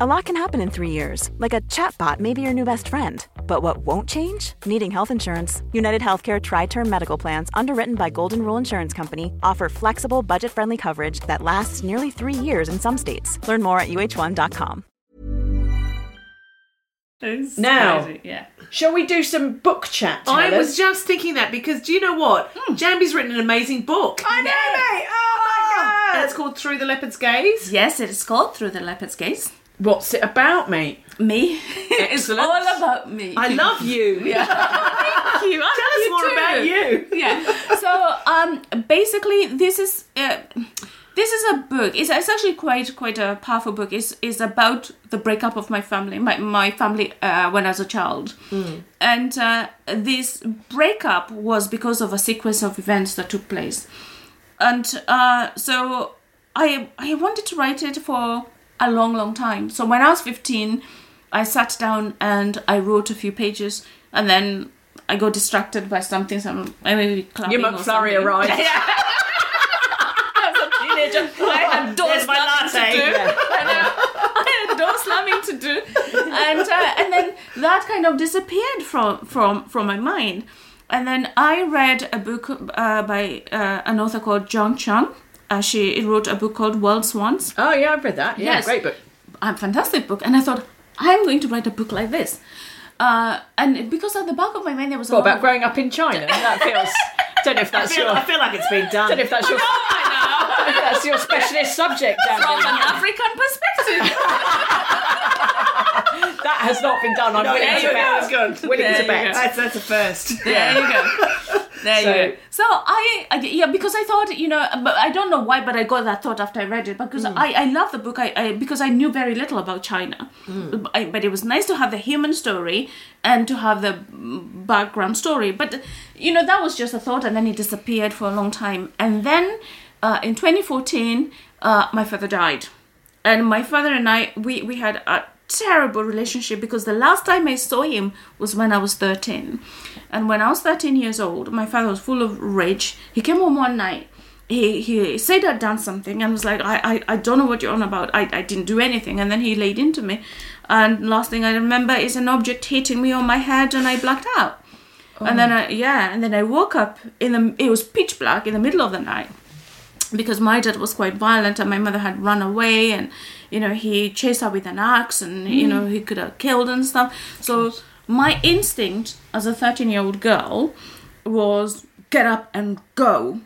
A lot can happen in three years, like a chatbot may be your new best friend. But what won't change? Needing health insurance. United Healthcare Tri Term Medical Plans, underwritten by Golden Rule Insurance Company, offer flexible, budget friendly coverage that lasts nearly three years in some states. Learn more at uh1.com. It's Now. crazy, yeah. Shall we do some book chat? I was just thinking that because do you know what? Hmm. Njambi's written an amazing book. I know, mate. Oh my ah. And god. it's called Through the Leopard's Gaze. Yes, it is called Through the Leopard's Gaze. What's it about, mate? Me. it's Excellent. all about me. I love you. Thank you. I Tell us more about you. yeah. So um, basically, this is uh, this is a book. It's, it's actually quite quite a powerful book. It's, it's about the breakup of my family, my my family uh, when I was a child, and uh, this breakup was because of a sequence of events that took place, and uh, so I I wanted to write it for a long long time. So when I was fifteen. I sat down and I wrote a few pages, and then I got distracted by something. Some I maybe clapping Your or McFlurry arrived. As a teenager, I had door There's my slamming to do. I know. I had door slamming to do, and uh, and then that kind of disappeared from from from my mind. And then I read a book uh, by uh, an author called Jung Chang. Uh, she wrote a book called Wild Swans. Oh yeah, I've read that. Yeah, Yes. great book. a fantastic book, and I thought I'm going to write a book like this. Uh, and because at the back of my mind there was a What lot about of- growing up in China? That feels. don't know if I that's feel, your. I feel like it's been done. don't know if that's your. I if that's your specialist subject, from an African perspective. That has not been done. I'm No, willing to bet. it's good. Willing There to bet. That's, that's a first. there you go. There So- you go. So I, I, yeah, because I thought, you know, but I don't know why, but I got that thought after I read it because I, I love the book. I, I because I knew very little about China, but, I, but it was nice to have the human story and to have the mm, background story. But you know, that was just a thought, and then it disappeared for a long time. And then uh, in 2014, uh, my father died, and my father and I, we we had a terrible relationship because the last time I saw him was when I was 13. And when I was 13 years old, my father was full of rage. He came home one night. He, he said I'd done something and was like, I, I, I don't know what you're on about. I, I didn't do anything. And then he laid into me. And last thing I remember is an object hitting me on my head and I blacked out. And then I, yeah, and then I woke up in the, it was pitch black in the middle of the night because my dad was quite violent and my mother had run away and you know he chased her with an axe and you know he could have killed and stuff. So my instinct as a 13 year old girl was get up and go.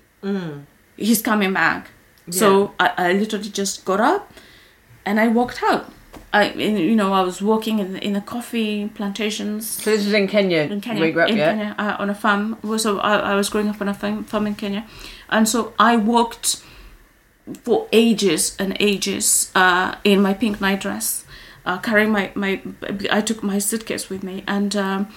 He's coming back. So I, I literally just got up and i walked out. I you know i was walking in the, in the coffee plantations. So this was in Kenya. in Kenya, grew up, in yeah? Kenya uh, on a farm. So I, I was growing up on a farm, farm in Kenya, and so I walked for ages and ages uh, in my pink night dress, uh, carrying my my. I took my suitcase with me, and um,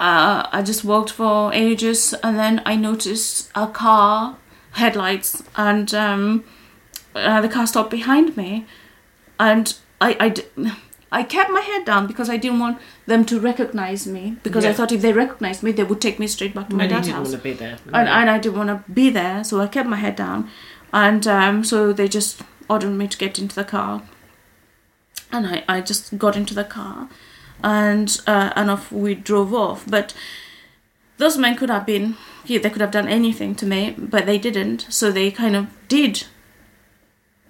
uh, I just walked for ages, and then I noticed a car headlights, and um, uh, the car stopped behind me, and I, I, d- I kept my head down because I didn't want them to recognize me because I thought if they recognized me, they would take me straight back to my And dad's didn't house. want to be there. And, and I didn't want to be there, so I kept my head down. And um, so they just ordered me to get into the car. And I, I just got into the car and uh, and off we drove off. But those men could have been, yeah, they could have done anything to me, but they didn't. So they kind of did.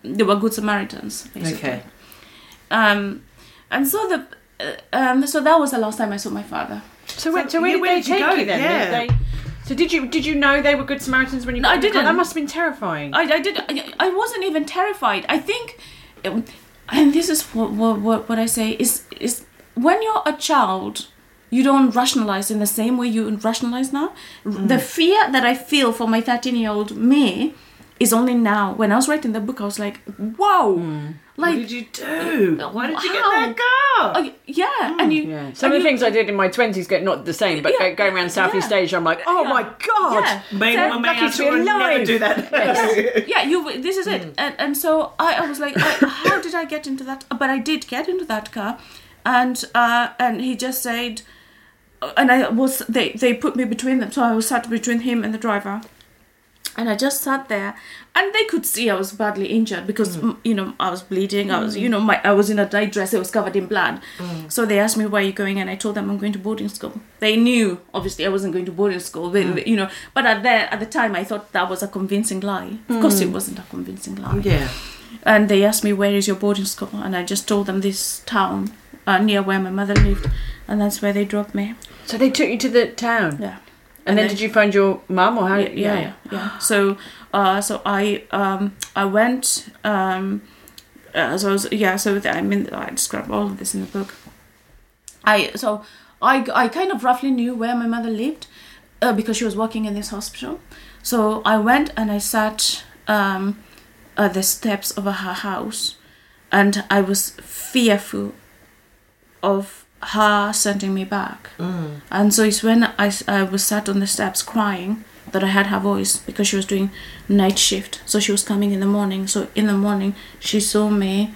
They were good Samaritans, basically. Okay. Um, and so the uh, um, so that was the last time I saw my father. So, where, so where yeah, did where they did you take go? you then? Yeah. So did you did you know they were good Samaritans when you? No, I got in the car? didn't. That must have been terrifying. I, I did. I, I wasn't even terrified. I think, um, and this is what what what, I say is is when you're a child, you don't rationalize in the same way you rationalize now. The fear that I feel for my thirteen year old me is only now. When I was writing the book, I was like, wow, What like. what did you do? Why did you get Wow. that car? oh, yeah, and you. yeah. Some and of the you- things I did in my twenties get not the same, but Yeah. uh, going around Southeast Yeah. Asia, I'm like, oh Yeah. my god. Yeah. Maybe So- my lucky man to be would never alive. do that. yeah you this is it and, and so I, I was like I, how did i get into that but i did get into that car and uh and he just said and i was they they put me between them so i was sat between him and the driver and i just sat there and they could see i was badly injured because mm, you know i was bleeding. I was you know my i was in a night dress. It was covered in blood. So they asked me where are you going? And i told them i'm going to boarding school. They knew obviously i wasn't going to boarding school. They, you know but at the at the time i thought that was a convincing lie. Of course it wasn't a convincing lie. Yeah. and they asked me where is your boarding school? And i just told them this town uh, near where my mother lived. And that's where they dropped me. So they took you to the town. yeah And, then, did you find your mum or how? yeah, yeah, yeah, yeah. So, uh, so I, um, I went, um, uh, so I was, yeah, so I mean, I describe all of this in the book. I, so I, I kind of roughly knew where my mother lived, uh, because she was working in this hospital. So I went and I sat, um, at the steps of her house, and I was fearful of her sending me back. And so it's when I, I was sat on the steps crying that I had her voice because she was doing night shift. So she was coming in the morning. So in the morning, she saw me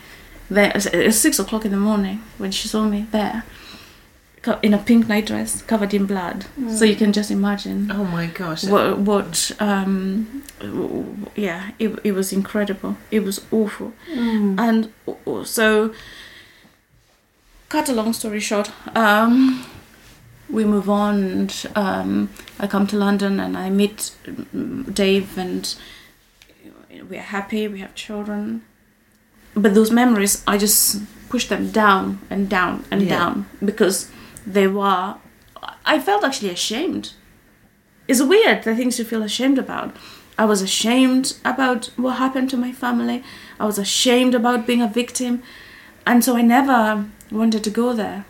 there. It's six o'clock in the morning when she saw me there in a pink night dress covered in blood. So you can just imagine Oh my gosh. what, what um w- w- yeah it, it was incredible it was awful and uh, so cut a long story short um we move on and um i come to london and i meet mm, dave and we're happy we have children. But those memories i just push them down and down and Yeah. down because they were i felt actually ashamed. It's weird the things you feel ashamed about. I was ashamed about what happened to my family. I was ashamed about being a victim. And so i never wanted to go there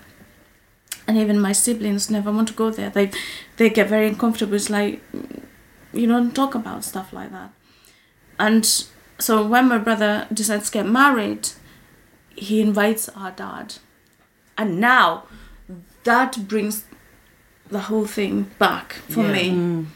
and even my siblings never want to go there. They they get very uncomfortable. It's like you don't talk about stuff like that. And so when my brother decides to get married, he invites our dad, and now that brings the whole thing back for Yeah. me mm.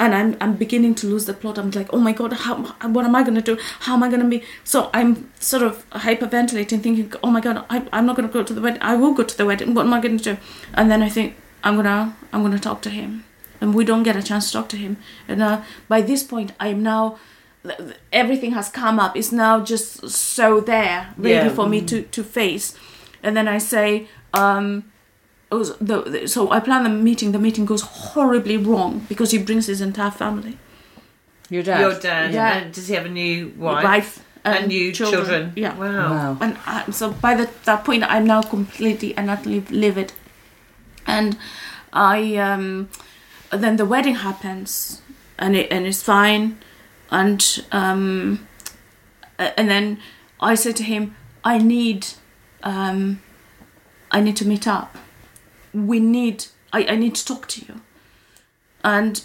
And I'm, I'm beginning to lose the plot. I'm like, oh my god, how, what am I gonna do? How am I gonna be? So I'm sort of hyperventilating, thinking, oh my god, I, I'm not gonna go to the wedding. I will go to the wedding. What am I gonna do? And then I think I'm gonna I'm gonna talk to him, and we don't get a chance to talk to him. And uh, by this point, I am now. th- th- Everything has come up. It's now just so there, ready Yeah. for me to to face. And then I say, um, was the, the- so I plan the meeting. The meeting goes horribly wrong because he brings his entire family, Your dad. Your dad. Yeah. And does he have a new wife? wife, and, new children. Yeah. Wow. Wow. And I, so by the, that point, I'm now completely and utterly livid. And I um, then the wedding happens, and it and it's fine, and um, and then I say to him, I need, um, I need to meet up. We need. I, I need to talk to you. And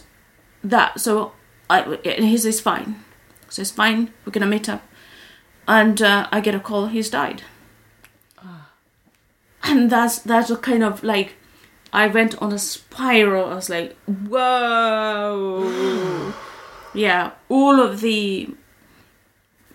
that so I and he says fine. So it's fine. We're gonna meet up and uh, I get a call. He's died, and that's that's a kind of like I went on a spiral. I was like, whoa, yeah. All of the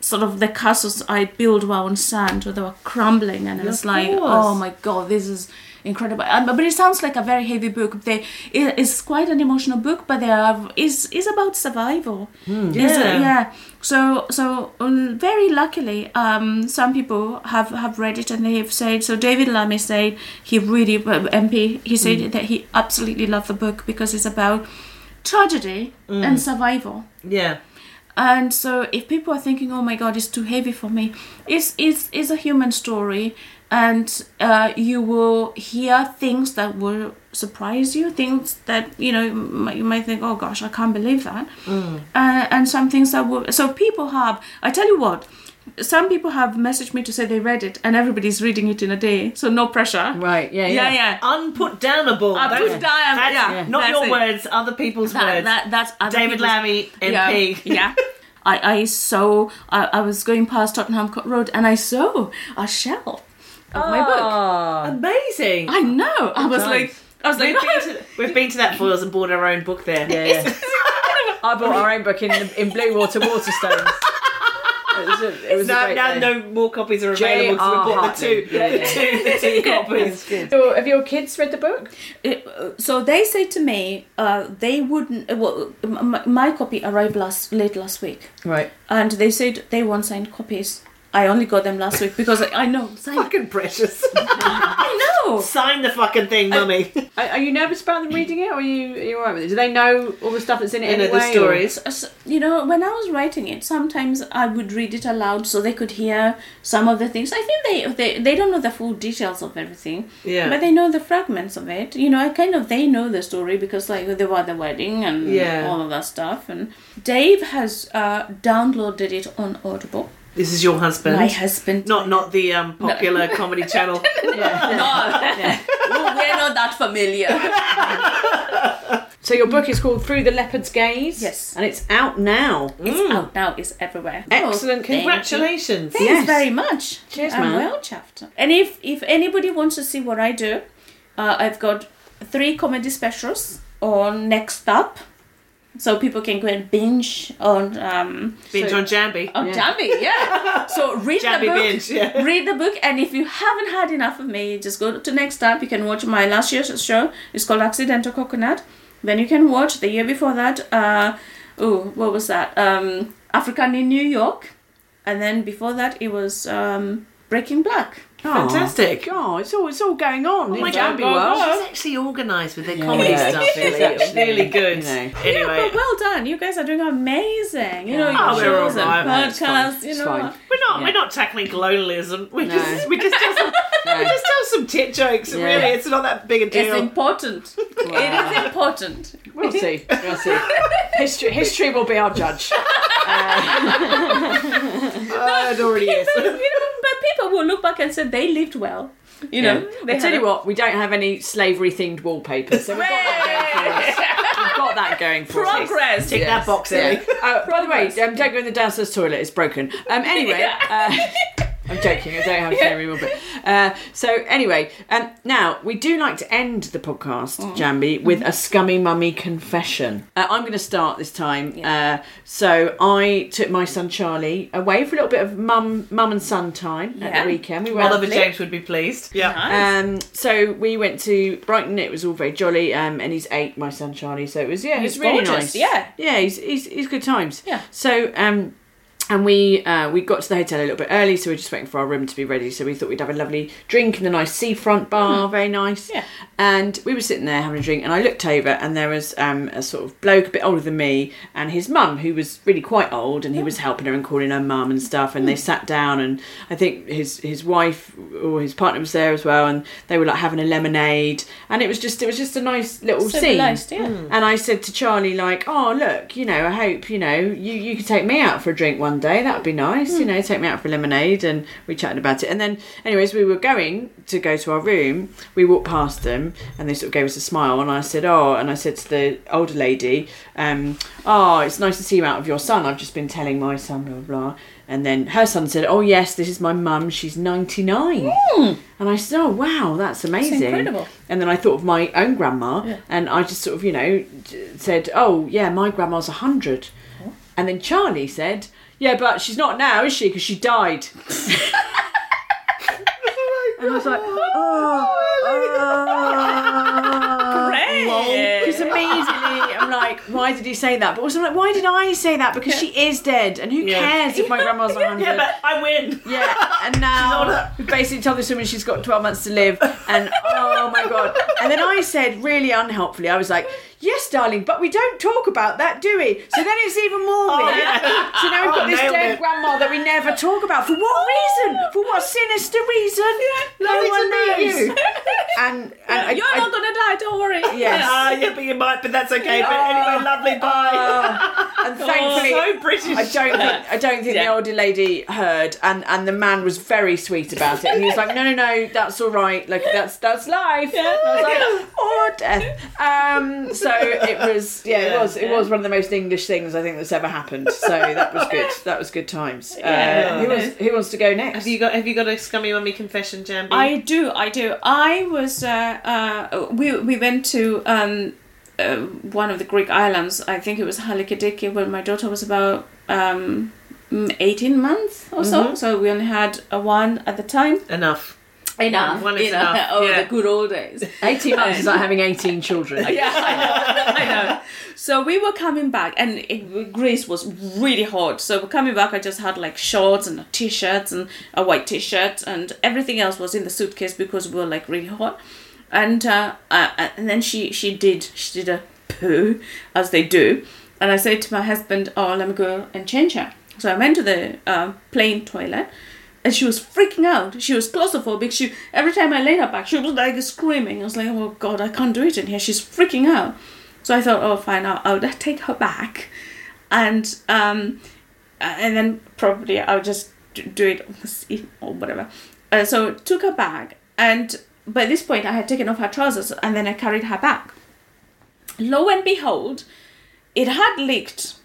sort of the castles I built were on sand, or they were crumbling, and it's like, course. oh my god, this is incredible. Um, but it sounds like a very heavy book. They, it, it's quite an emotional book, but they are is is about survival. It- Yeah. yeah. So so um, very luckily, um, some people have have read it and they have said. So David Lammy said he really uh, MP. He said that he absolutely loved the book because it's about tragedy and survival. Yeah. And so, if people are thinking, "Oh my God, it's too heavy for me," it's it's, it's a human story, and uh, you will hear things that will surprise you, things that you know you might, think, "Oh gosh, I can't believe that," uh, and some things that will. So people have. I tell you what. Some people have messaged me to say they read it, and everybody's reading it in a day, so no pressure. Right, yeah, yeah, yeah. yeah. Unputdownable. Unput That's- down, that's yeah. Not That's your it. words, other people's That, words. that, that's other David people's- Lammy, MP. Yeah. yeah. I, I saw, I, I was going past Tottenham Court Road and I saw a shelf of my book. Ah. Amazing. I know. I was Nice. like, I was like, We've been, to, we've been to that Foyles and bought our own book there. Yeah, yeah. I bought our own book in in Bluewater Waterstones. It was a, it was a No, now day. no more copies are available, so we J.R. bought the two, Hartley. Yeah, the yeah. two, the two copies. So, have your kids read the book? It- so they say to me, uh, they wouldn't. uh, Well, my, my copy arrived last late last week, Right. and they said they want signed copies. I only got them last week because I, I know. Sign, Fucking precious. I know. Sign the fucking thing, mummy. Are, are you nervous about them reading it, or are you, are you alright with it? Do they know all the stuff that's in it Any of anyway? the stories. S- you know, when I was writing it, sometimes I would read it aloud so they could hear some of the things. I think they they, they don't know the full details of everything, Yeah. but they know the fragments of it. You know, I kind of they know the story because like they were at the wedding and Yeah. all of that stuff. And Dave has uh, downloaded it on Audible. This is your husband. My husband, Not not the um, popular comedy channel. no, Well, we're not that familiar. So your book is called Through the Leopard's Gaze. Yes. And it's out now. It's out now. It's everywhere. Excellent. Oh, thank you. Congratulations. Thanks Yes. very much. Cheers, I'm man. well chuffed. And if if anybody wants to see what I do, uh, I've got three comedy specials on NextUp, so people can go and binge on um Binge on Njambi. on Njambi. Yeah. So read Njambi the book. binge, yeah. Read the book, and if you haven't had enough of me, just go to NextUp. You can watch my last year's show. It's called Accidental Coconut. Then you can watch the year before that. Uh, oh, what was that? Um, African in New York, and then before that it was um, Breaking Black. Fantastic. Oh, it's all it's all going on in my the God, Njambi world. She's actually organised with their comedy Yeah, stuff. she's Really, actually, really good. you know. Yeah, Anyway, but well done. You guys are doing amazing. You know, Oh, your we're shows all right, and man. It's fine. podcasts. You It's know, fine. we're not we're not tackling colonialism. We No. just we just tell some, we just tell some tit jokes. Yeah. Really, it's not that big a deal. it's deal. important. It is important. We'll see. We'll see. History, history will be our judge. Uh, it already is. you know, but people will look back and say they lived well. You know, Yeah. they I tell you a- what, we don't have any slavery themed wallpaper, so we've got that going for us. We've got that going for us. progress. Tick that box, Ellie. Uh, by the way, um, don't go in the downstairs toilet; it's broken. Um, anyway, uh, I'm joking. I don't have slavery wallpaper. Uh, so anyway, um, now we do like to end the podcast, Mm. Njambi, with a scummy mummy confession. Uh, I'm going to start this time. Uh, so I took my son Charlie away for a little bit of mum, mum and son time at the weekend. We went Oliver James would be pleased. Yeah. um, so we went to Brighton. It was all very jolly, um, and he's eight, my son Charlie. So it was yeah, it was He's really gorgeous, nice. yeah. yeah, he's, he's he's good times. Yeah. So um, and we uh, we got to the hotel a little bit early, so we are just waiting for our room to be ready. So we thought we'd have a lovely drink in the nice seafront bar, very nice. Hmm. Yeah. And we were sitting there having a drink, and I looked over, and there was um, a sort of bloke a bit older than me, and his mum, who was really quite old, and he was helping her and calling her mum and stuff. And they sat down, and I think his his wife or his partner was there as well, and they were like having a lemonade, and it was just it was just a nice little scene. Civilised, yeah. And I said to Charlie, like, oh, look, you know, I hope, you know, you, you could take me out for a drink one day. That would be nice, you know, take me out for lemonade. And we chatted about it. And then, anyways, we were going to go to our room. We walked past them and they sort of gave us a smile. And I said, oh, and I said to the older lady, um, oh, it's nice to see you out of your son. I've just been telling my son, blah, blah, blah. And then her son said, oh, yes, this is my mum. She's 99. And I said, oh, wow, that's amazing. incredible. And then I thought of my own grandma, and I just sort of, you know, said, "Oh, yeah, my grandma's a hundred." And then Charlie said, "Yeah, but she's not now, is she? Because she died." Oh and I was like, oh, "Oh, Great. Because immediately I'm like, why did he say that? But also I'm like, why did I say that? Because she is dead, and who Yeah. cares if my grandma's a hundred? Yeah, but I win. Yeah, and now we basically told this woman she's got 12 months to live, and oh my god. And then I said, really unhelpfully, I was like, yes, darling, but we don't talk about that, do we? So then it's even more weird. yeah. So now we've got Oh, this dead it. grandma that we never talk about. For what reason? For what sinister reason? no one knows. you. And, and I, You're I- not gonna die. Don't worry. Yes. Ah, yeah, but you might, but that's okay. But anyway, lovely, bye. and thankfully, so British. I don't think I don't think the Yeah. older lady heard, and and the man was very sweet about it. And he was like, "No, no, no, that's all right. Like that's that's life." Was like, "Or death." Um, so it was, yeah, it Yeah. was, it was one of the most English things I think that's ever happened. So that was good. That was good times. Uh, who wants who wants to go next? Have you got Have you got a scummy mummy confession, Njambi? I do, I do. I was, uh, uh, we, we went to um, uh, one of the Greek islands, I think it was Halkidiki, when my daughter was about um, mm, 18 months or so. So we only had a one at the time. enough. Enough. One is you know, enough, Oh, yeah. the good old days. Eighteen months is like having eighteen children. yeah, I know, I know. So we were coming back, and it, Greece was really hot. So we're coming back. I just had like shorts and t-shirts and a white t-shirt, and everything else was in the suitcase because we were like really hot. And uh, uh, and then she she did she did a poo as they do, and I said to my husband, "Oh, let me go and change her." So I went to the uh, plane toilet, and she was freaking out. She was claustrophobic. She every time I laid her back, she was like screaming. I was like, "Oh God, I can't do it in here." She's freaking out. So I thought, "Oh, fine, I'll, I'll take her back, and um, and then probably I'll just do it on the seat or whatever." Uh, so took her back, and by this point I had taken off her trousers, and then I carried her back. Lo and behold, it had leaked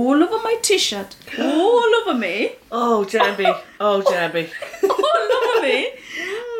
all over my t-shirt, all over me Oh, Njambi. Oh, Njambi. all over me.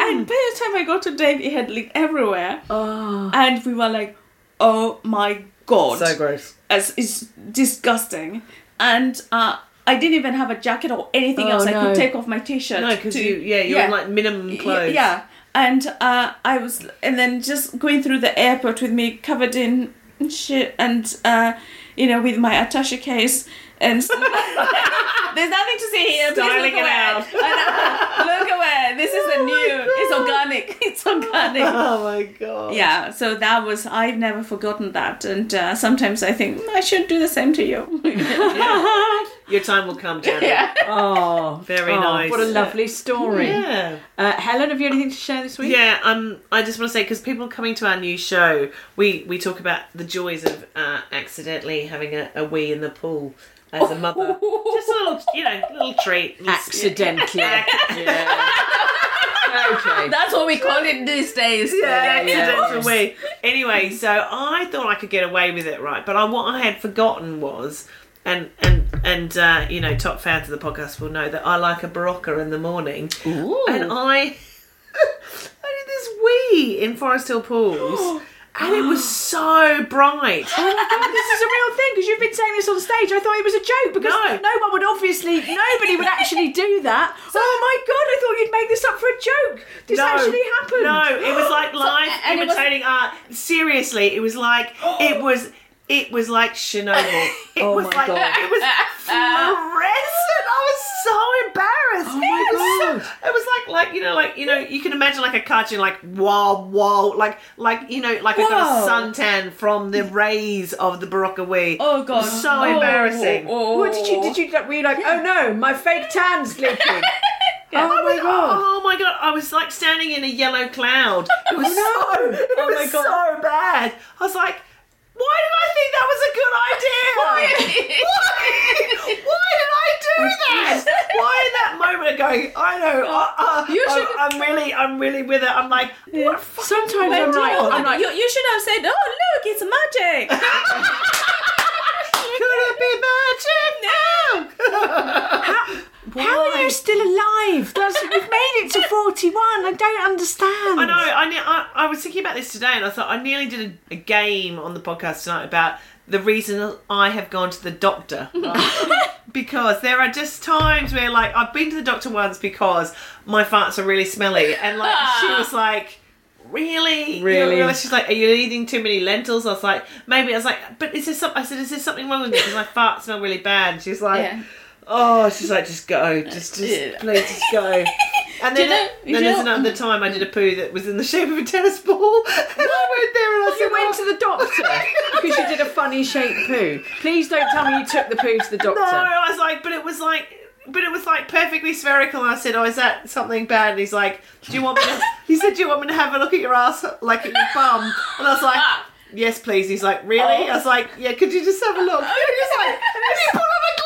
And by the time I got to Dave, it had leaked everywhere. Oh. And we were like, oh my god. So gross. As it's disgusting. And uh, I didn't even have a jacket or anything Oh, else. I no. could take off my t-shirt. No, because you, yeah, you're in like minimum clothes. Yeah. And uh, I was, and then just going through the airport with me covered in shit, and uh, you know, with my attaché case, and there's nothing to see here. Please Styling look it away. out. And, uh, look away. This is a new. It's organic. It's organic. Oh my god. Yeah, so that was I've never forgotten that, and uh, sometimes I think "Mm, I should do the same to you. Your time will come, Janet. Yeah. Oh, Very oh, nice. What a lovely story. Yeah. Uh, Helen, have you anything to share this week? Yeah, um, I just want to say because people coming to our new show, we we talk about the joys of uh, accidentally having a, a wee in the pool as a mother. just a little, you know, little treat. Accidentally. yeah. Okay. That's what we call it these days. Yeah, yeah. accidental wee. Anyway, so I thought I could get away with it, right? But I, what I had forgotten was, and and and uh, you know, top fans of the podcast will know that I like a Berocca in the morning, and I I did this wee in Forest Hill pools. And it was so bright. Oh my god, this is a real thing because you've been saying this on stage. I thought it was a joke because No. one would obviously, nobody would actually do that. oh my god, I thought you'd make this up for a joke. This actually happened. No, it was like live and it was- imitating art. Seriously, it was like it was it was like Chernobyl. It Oh was my like God. it was fluorescent. I was so embarrassed. Oh my it was God. So, it was like like you know like you know you can imagine like a cartoon like whoa whoa like like you know like I got a Whoa. suntan from the rays of the Berocca Wee. Oh god. So Oh, embarrassing. Oh, What did you did you were you like? Oh no, my fake tan's leaking. Oh, oh my god. Oh my god! I was like standing in a yellow cloud. It oh was Oh, no. so. It Oh was my God. so bad. I was like, why did I think that was a good idea? why? Why did I do that? Why in going? I know. Uh, uh, I'm, I'm really, I'm really with it. I'm like, what Sometimes I'm you I'm like, you, you should have said, "Oh, look, it's magic." Could it be magic now? how are you still alive? That's, we've made it to 41. I don't understand. I know. I, ne- I I was thinking about this today, and I thought I nearly did a, a game on the podcast tonight about the reason I have gone to the doctor. because there are just times where, like, I've been to the doctor once because my farts are really smelly, and like she was like. Really? Really? You know, She's like, "Are you eating too many lentils?" I was like, "Maybe." I was like, "But is there some?" I said, "Is there something wrong with me? Because my farts smell really bad." She's like, Yeah. "Oh, she's like, just go, just, just Yeah. please, just go." And then, you know- then you there's know- another um, time I did a poo that was in the shape of a tennis ball, and I went there and I said, You went oh. to the doctor because you did a funny shaped poo. Please don't tell me you took the poo to the doctor. "No," I was like, "But it was like." But it was like perfectly spherical, and I said, "Oh, is that something bad?" And he's like, "Do you want me?" To, he said, "Do you want me to have a look at your ass, like at your bum?" And I was like, ah. "Yes, please." He's like, "Really?" I was oh. like, "Yeah, could you just have a look?" And he's like, "And he pulled up a glove." oh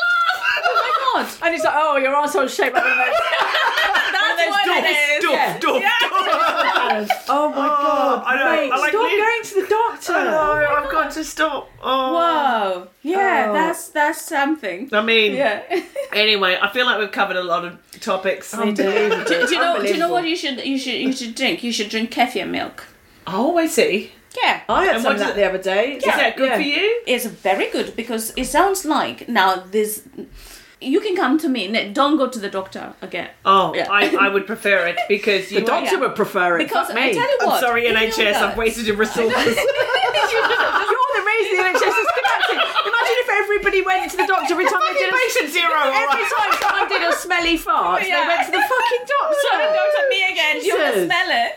god. And he's like, oh, your arsehole's shaped like one of those. That's what it is. Doof, doof, doof. Oh my oh, god. I know, Mate, I like stop leave- going to the doctor. I know, oh I've got to stop. Oh. Whoa. Yeah, Oh. that's that's something. I mean, Yeah. anyway, I feel like we've covered a lot of topics. Unbelievable. do, do you know? Do you know what you should you should you should drink? You should drink kefir milk. Oh, I see. Yeah. I had And some what of that does the other day. Is that good for you? It's very good because it sounds like now this. You can come to me. n- Don't go to the doctor again. Oh, Yeah. I, I would prefer it because you. The doctor Yeah. would prefer it. Because Fuck I tell you what, I'm sorry, in your NHS. I've wasted your resources. You're the reason the NHS is connected. Imagine if everybody went to the doctor every time they did a patient zero. Every right. time someone did a smelly fart, Yeah. they went to the fucking doctor. Sorry, don't tell me again. You Jesus. will smell it.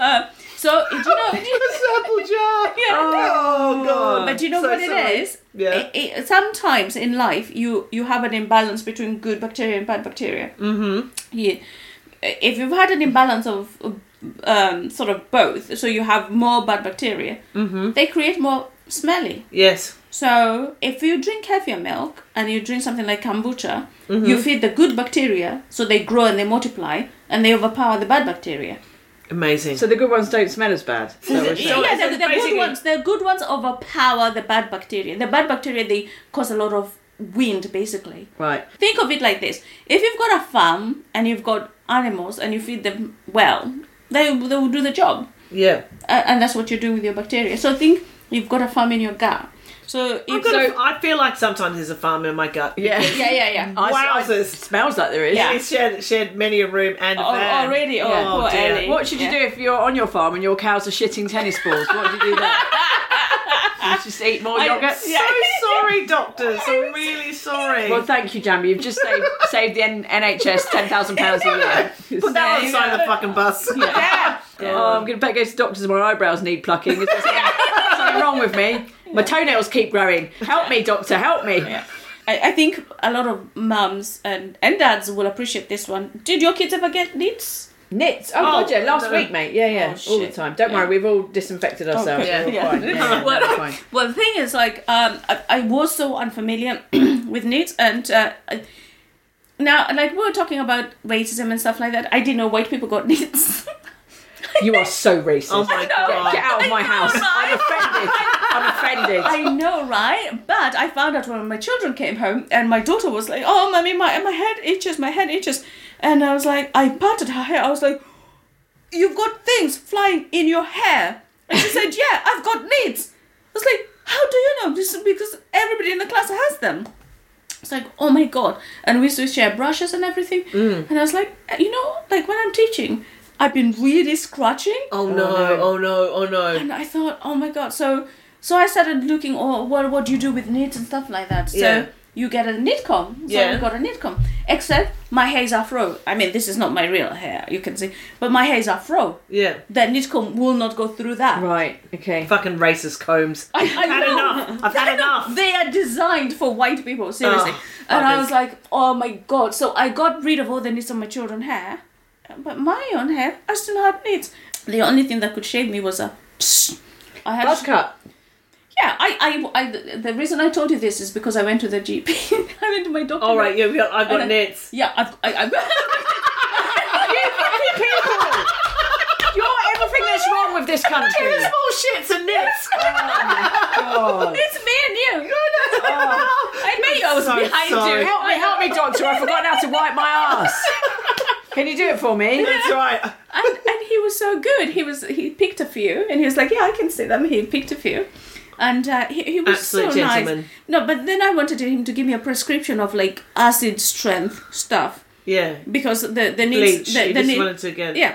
Uh, so do you know? A sample jar. Oh, God. But do you know So what it sorry. is? Yeah. It- it- sometimes in life, you you have an imbalance between good bacteria and bad bacteria. Mm-hmm. Yeah. If you've had an imbalance of um, sort of both, so you have more bad bacteria, mm-hmm. they create more smelly. Yes. So if you drink kefir milk and you drink something like kombucha, Mm-hmm. you feed the good bacteria, so they grow and they multiply, and they overpower the bad bacteria. Amazing. So the good ones don't smell as bad. So we're saying. So yeah, the, the good ones. The good ones overpower the bad bacteria. The bad bacteria they cause a lot of wind, basically. Right. Think of it like this: if you've got a farm and you've got animals and you feed them well, they they will do the job, yeah. uh, and that's what you're doing with your bacteria. So think you've got a farm in your gut. So I've if got so, a, I feel like sometimes there's a farm in my gut. Yeah. yeah, yeah, yeah. I, I, Wowzers. it smells like there is. Yeah. It's shared, shared many a room and a Oh, van. oh, really? Oh, Yeah. poor oh, dear. Ellie. What should you Yeah. do if you're on your farm and your cows are shitting tennis balls? What do you do then? you just eat more yoghurt? I- yogurt? So sorry, doctors. I'm really sorry. Well, thank you, Njambi. You've just saved, saved the N- NHS ten thousand pounds a year. Put that on the side of the fucking bus. Yeah. Oh, I'm going to go to the doctors my eyebrows need plucking. Is there something, something wrong with me? My toenails keep growing. Help me, doctor, help me. I, I think a lot of mums and, and dads will appreciate this one. Did your kids ever get nits? Nits. Oh, God, yeah. Last no. week, mate. Yeah, yeah. Oh, all the time. Don't worry, we've all disinfected ourselves. Okay. We're all Yeah. fine. Yeah, yeah, Well. Well, the thing is, like, um, I, I was so unfamiliar with nits, and uh, I, now, like, we were talking about racism and stuff like that. I didn't know white people got nits. You are so racist. Oh my god. Get out of my know, house. right? I'm offended. I'm offended. I know, right? But I found out when my children came home, and my daughter was like, "Oh, mommy, my my head itches, my head itches," and I was like, I parted her hair. I was like, "You've got things flying in your hair," and she said, "Yeah, I've got needs." I was like, "How do you know?" This is because everybody in the class has them. It's like, oh my god. And we used to share brushes and everything. Mm. And I was like, you know, like when I'm teaching, I've been really scratching. Oh, oh no, oh no, oh no. And I thought, oh my god. So so I started looking, oh, what what do you do with nits and stuff like that. So Yeah. you get a nit comb. So Yeah. I got a nit comb. Except my hair is afro. I mean, this is not my real hair, you can see. But my hair is afro. Yeah. That nit comb will not go through that. Right, okay. Fucking racist combs. I, I I've had know. enough. I've had I know. enough. They are designed for white people, seriously. Oh, and I fuckers. was like, oh my god. So I got rid of all the nits on my children's hair. But my own hair, I still had nits. The only thing that could shave me was a. Psst. I had Buzz cut. Yeah, I, I, I, the reason I told you this is because I went to the GP. I went to my doctor. All right, yeah, yeah, I've got I- nits. Yeah, I've, I, I've, People! You're everything that's wrong with this country. Small shits and nits. Oh God. it's me and you. I bet you I was So behind sorry. you. Help me, help me, doctor. I've forgotten how to wipe my ass. Can you do it for me? That's right. and, and he was so good. He was he picked a few, and he was like, "Yeah, I can see them." He picked a few, and uh, he, he was Absolute so nice. No, but then I wanted him to give me a prescription of like acid strength stuff Yeah. because the the nits Bleach. the, you the just need- wanted to get. yeah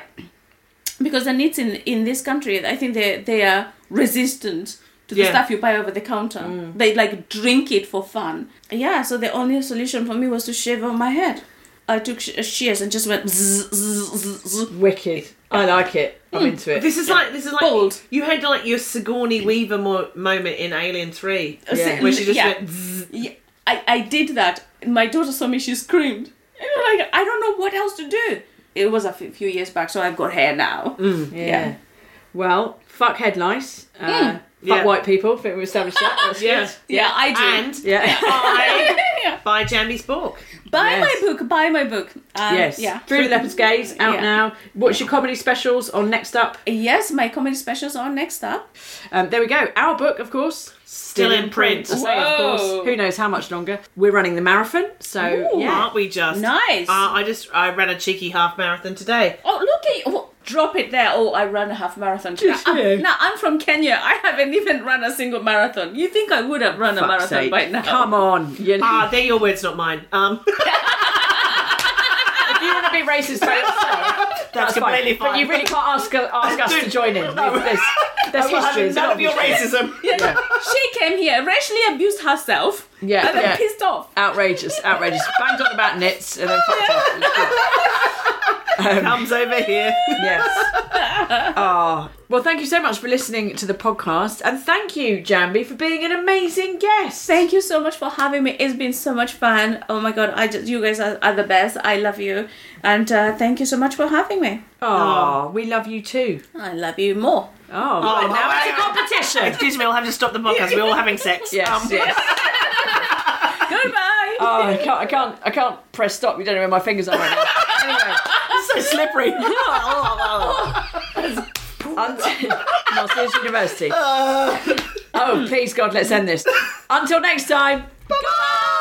because the nits in in this country, I think they they are resistant. To the Yeah. stuff you buy over the counter, they like drink it for fun. Yeah, so the only solution for me was to shave off my head. I took sh- shears and just went zzz, zzz, zzz. Wicked. I like it. I'm mm. into it. This is like this is like Bold. you had like your Sigourney Weaver mo- moment in Alien Three, uh, Yeah. where she just Yeah. went. Zzz. Yeah, I, I did that. My daughter saw me, she screamed. And I'm like, I don't know what else to do. It was a f- few years back, so I've got hair now. Mm. Yeah. Yeah. Well, fuck head lice. Uh, mm. Fuck Yeah. white people. I think we established that. That's Yeah. good. Yeah, I do. And Yeah. buy, buy Njambi's book. Buy Yes. my book, buy my book. Um, yes. Yeah. Through the Leopard's Gaze, out Yeah. now. What's your comedy specials on NextUp? Yes, my comedy specials are NextUp. Um, there we go. Our book, of course. Still in print. I say, of course. Who knows how much longer? We're running the marathon, so Ooh. yeah. Aren't we just? Nice. Uh, I just I ran a cheeky half marathon today. Oh, look at oh, Drop it there. Oh, I ran a half marathon. Now, I'm, now, I'm from Kenya. I haven't even run a single marathon. You think I would have run a marathon sake. by now? Come on. You, Ah, they're your words, not mine. Um, if you want to be racist by yourself, that's, completely fine. But you really can't ask, ask us to join in. There's, there's I will have history. there's none of your history. racism. She came here, racially abused herself, Yeah, and then yeah. pissed off. Outrageous, outrageous. Banged on about nits and then fucked off. It was good. Um, Comes over here. Yes. Oh, well, thank you so much for listening to the podcast, and thank you, Njambi, for being an amazing guest. Thank you so much for having me. It's been so much fun. Oh my god, I just, you guys are, are the best. I love you, and uh, thank you so much for having me. Oh, we love you too. I love you more. Oh, well, now it's a competition. Excuse me, we'll have to stop the podcast. We're all having sex. Yes, Um, yes. Goodbye. Oh, I can't, I can't, I can't press stop. You don't know where my fingers are right now. Anyway, it's so slippery. until Masters University. Oh, please God, let's end this. Until next time. Bye.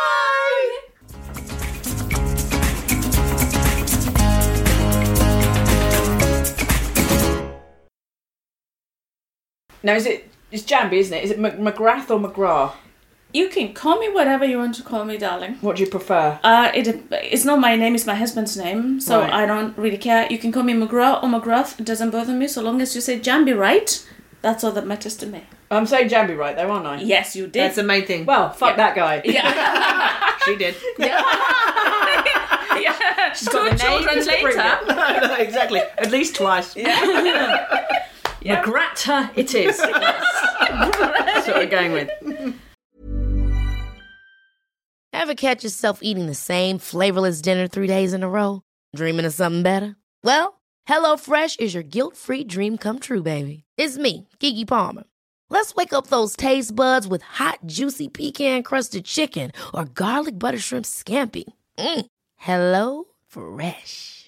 Now, is it? It's Njambi, isn't it? Is it McGrath or McGrath? You can call me whatever you want to call me, darling. What do you prefer? Uh, it it's not my name; it's my husband's name, so Right. I don't really care. You can call me McGraw or McGrath. It doesn't bother me, so long as you say Njambi right. That's all that matters to me. I'm saying Njambi right though, aren't I? Yes, you did. That's the main thing. Well, fuck that guy. yeah, she did. yeah. She's got the Two name children to later. no, no, exactly. At least twice. McGrath it is. That's what we're going with. Ever catch yourself eating the same flavorless dinner three days in a row? Dreaming of something better? Well, HelloFresh is your guilt-free dream come true, baby. It's me, Keke Palmer. Let's wake up those taste buds with hot, juicy pecan-crusted chicken or garlic butter shrimp scampi. Mm. Hello Fresh.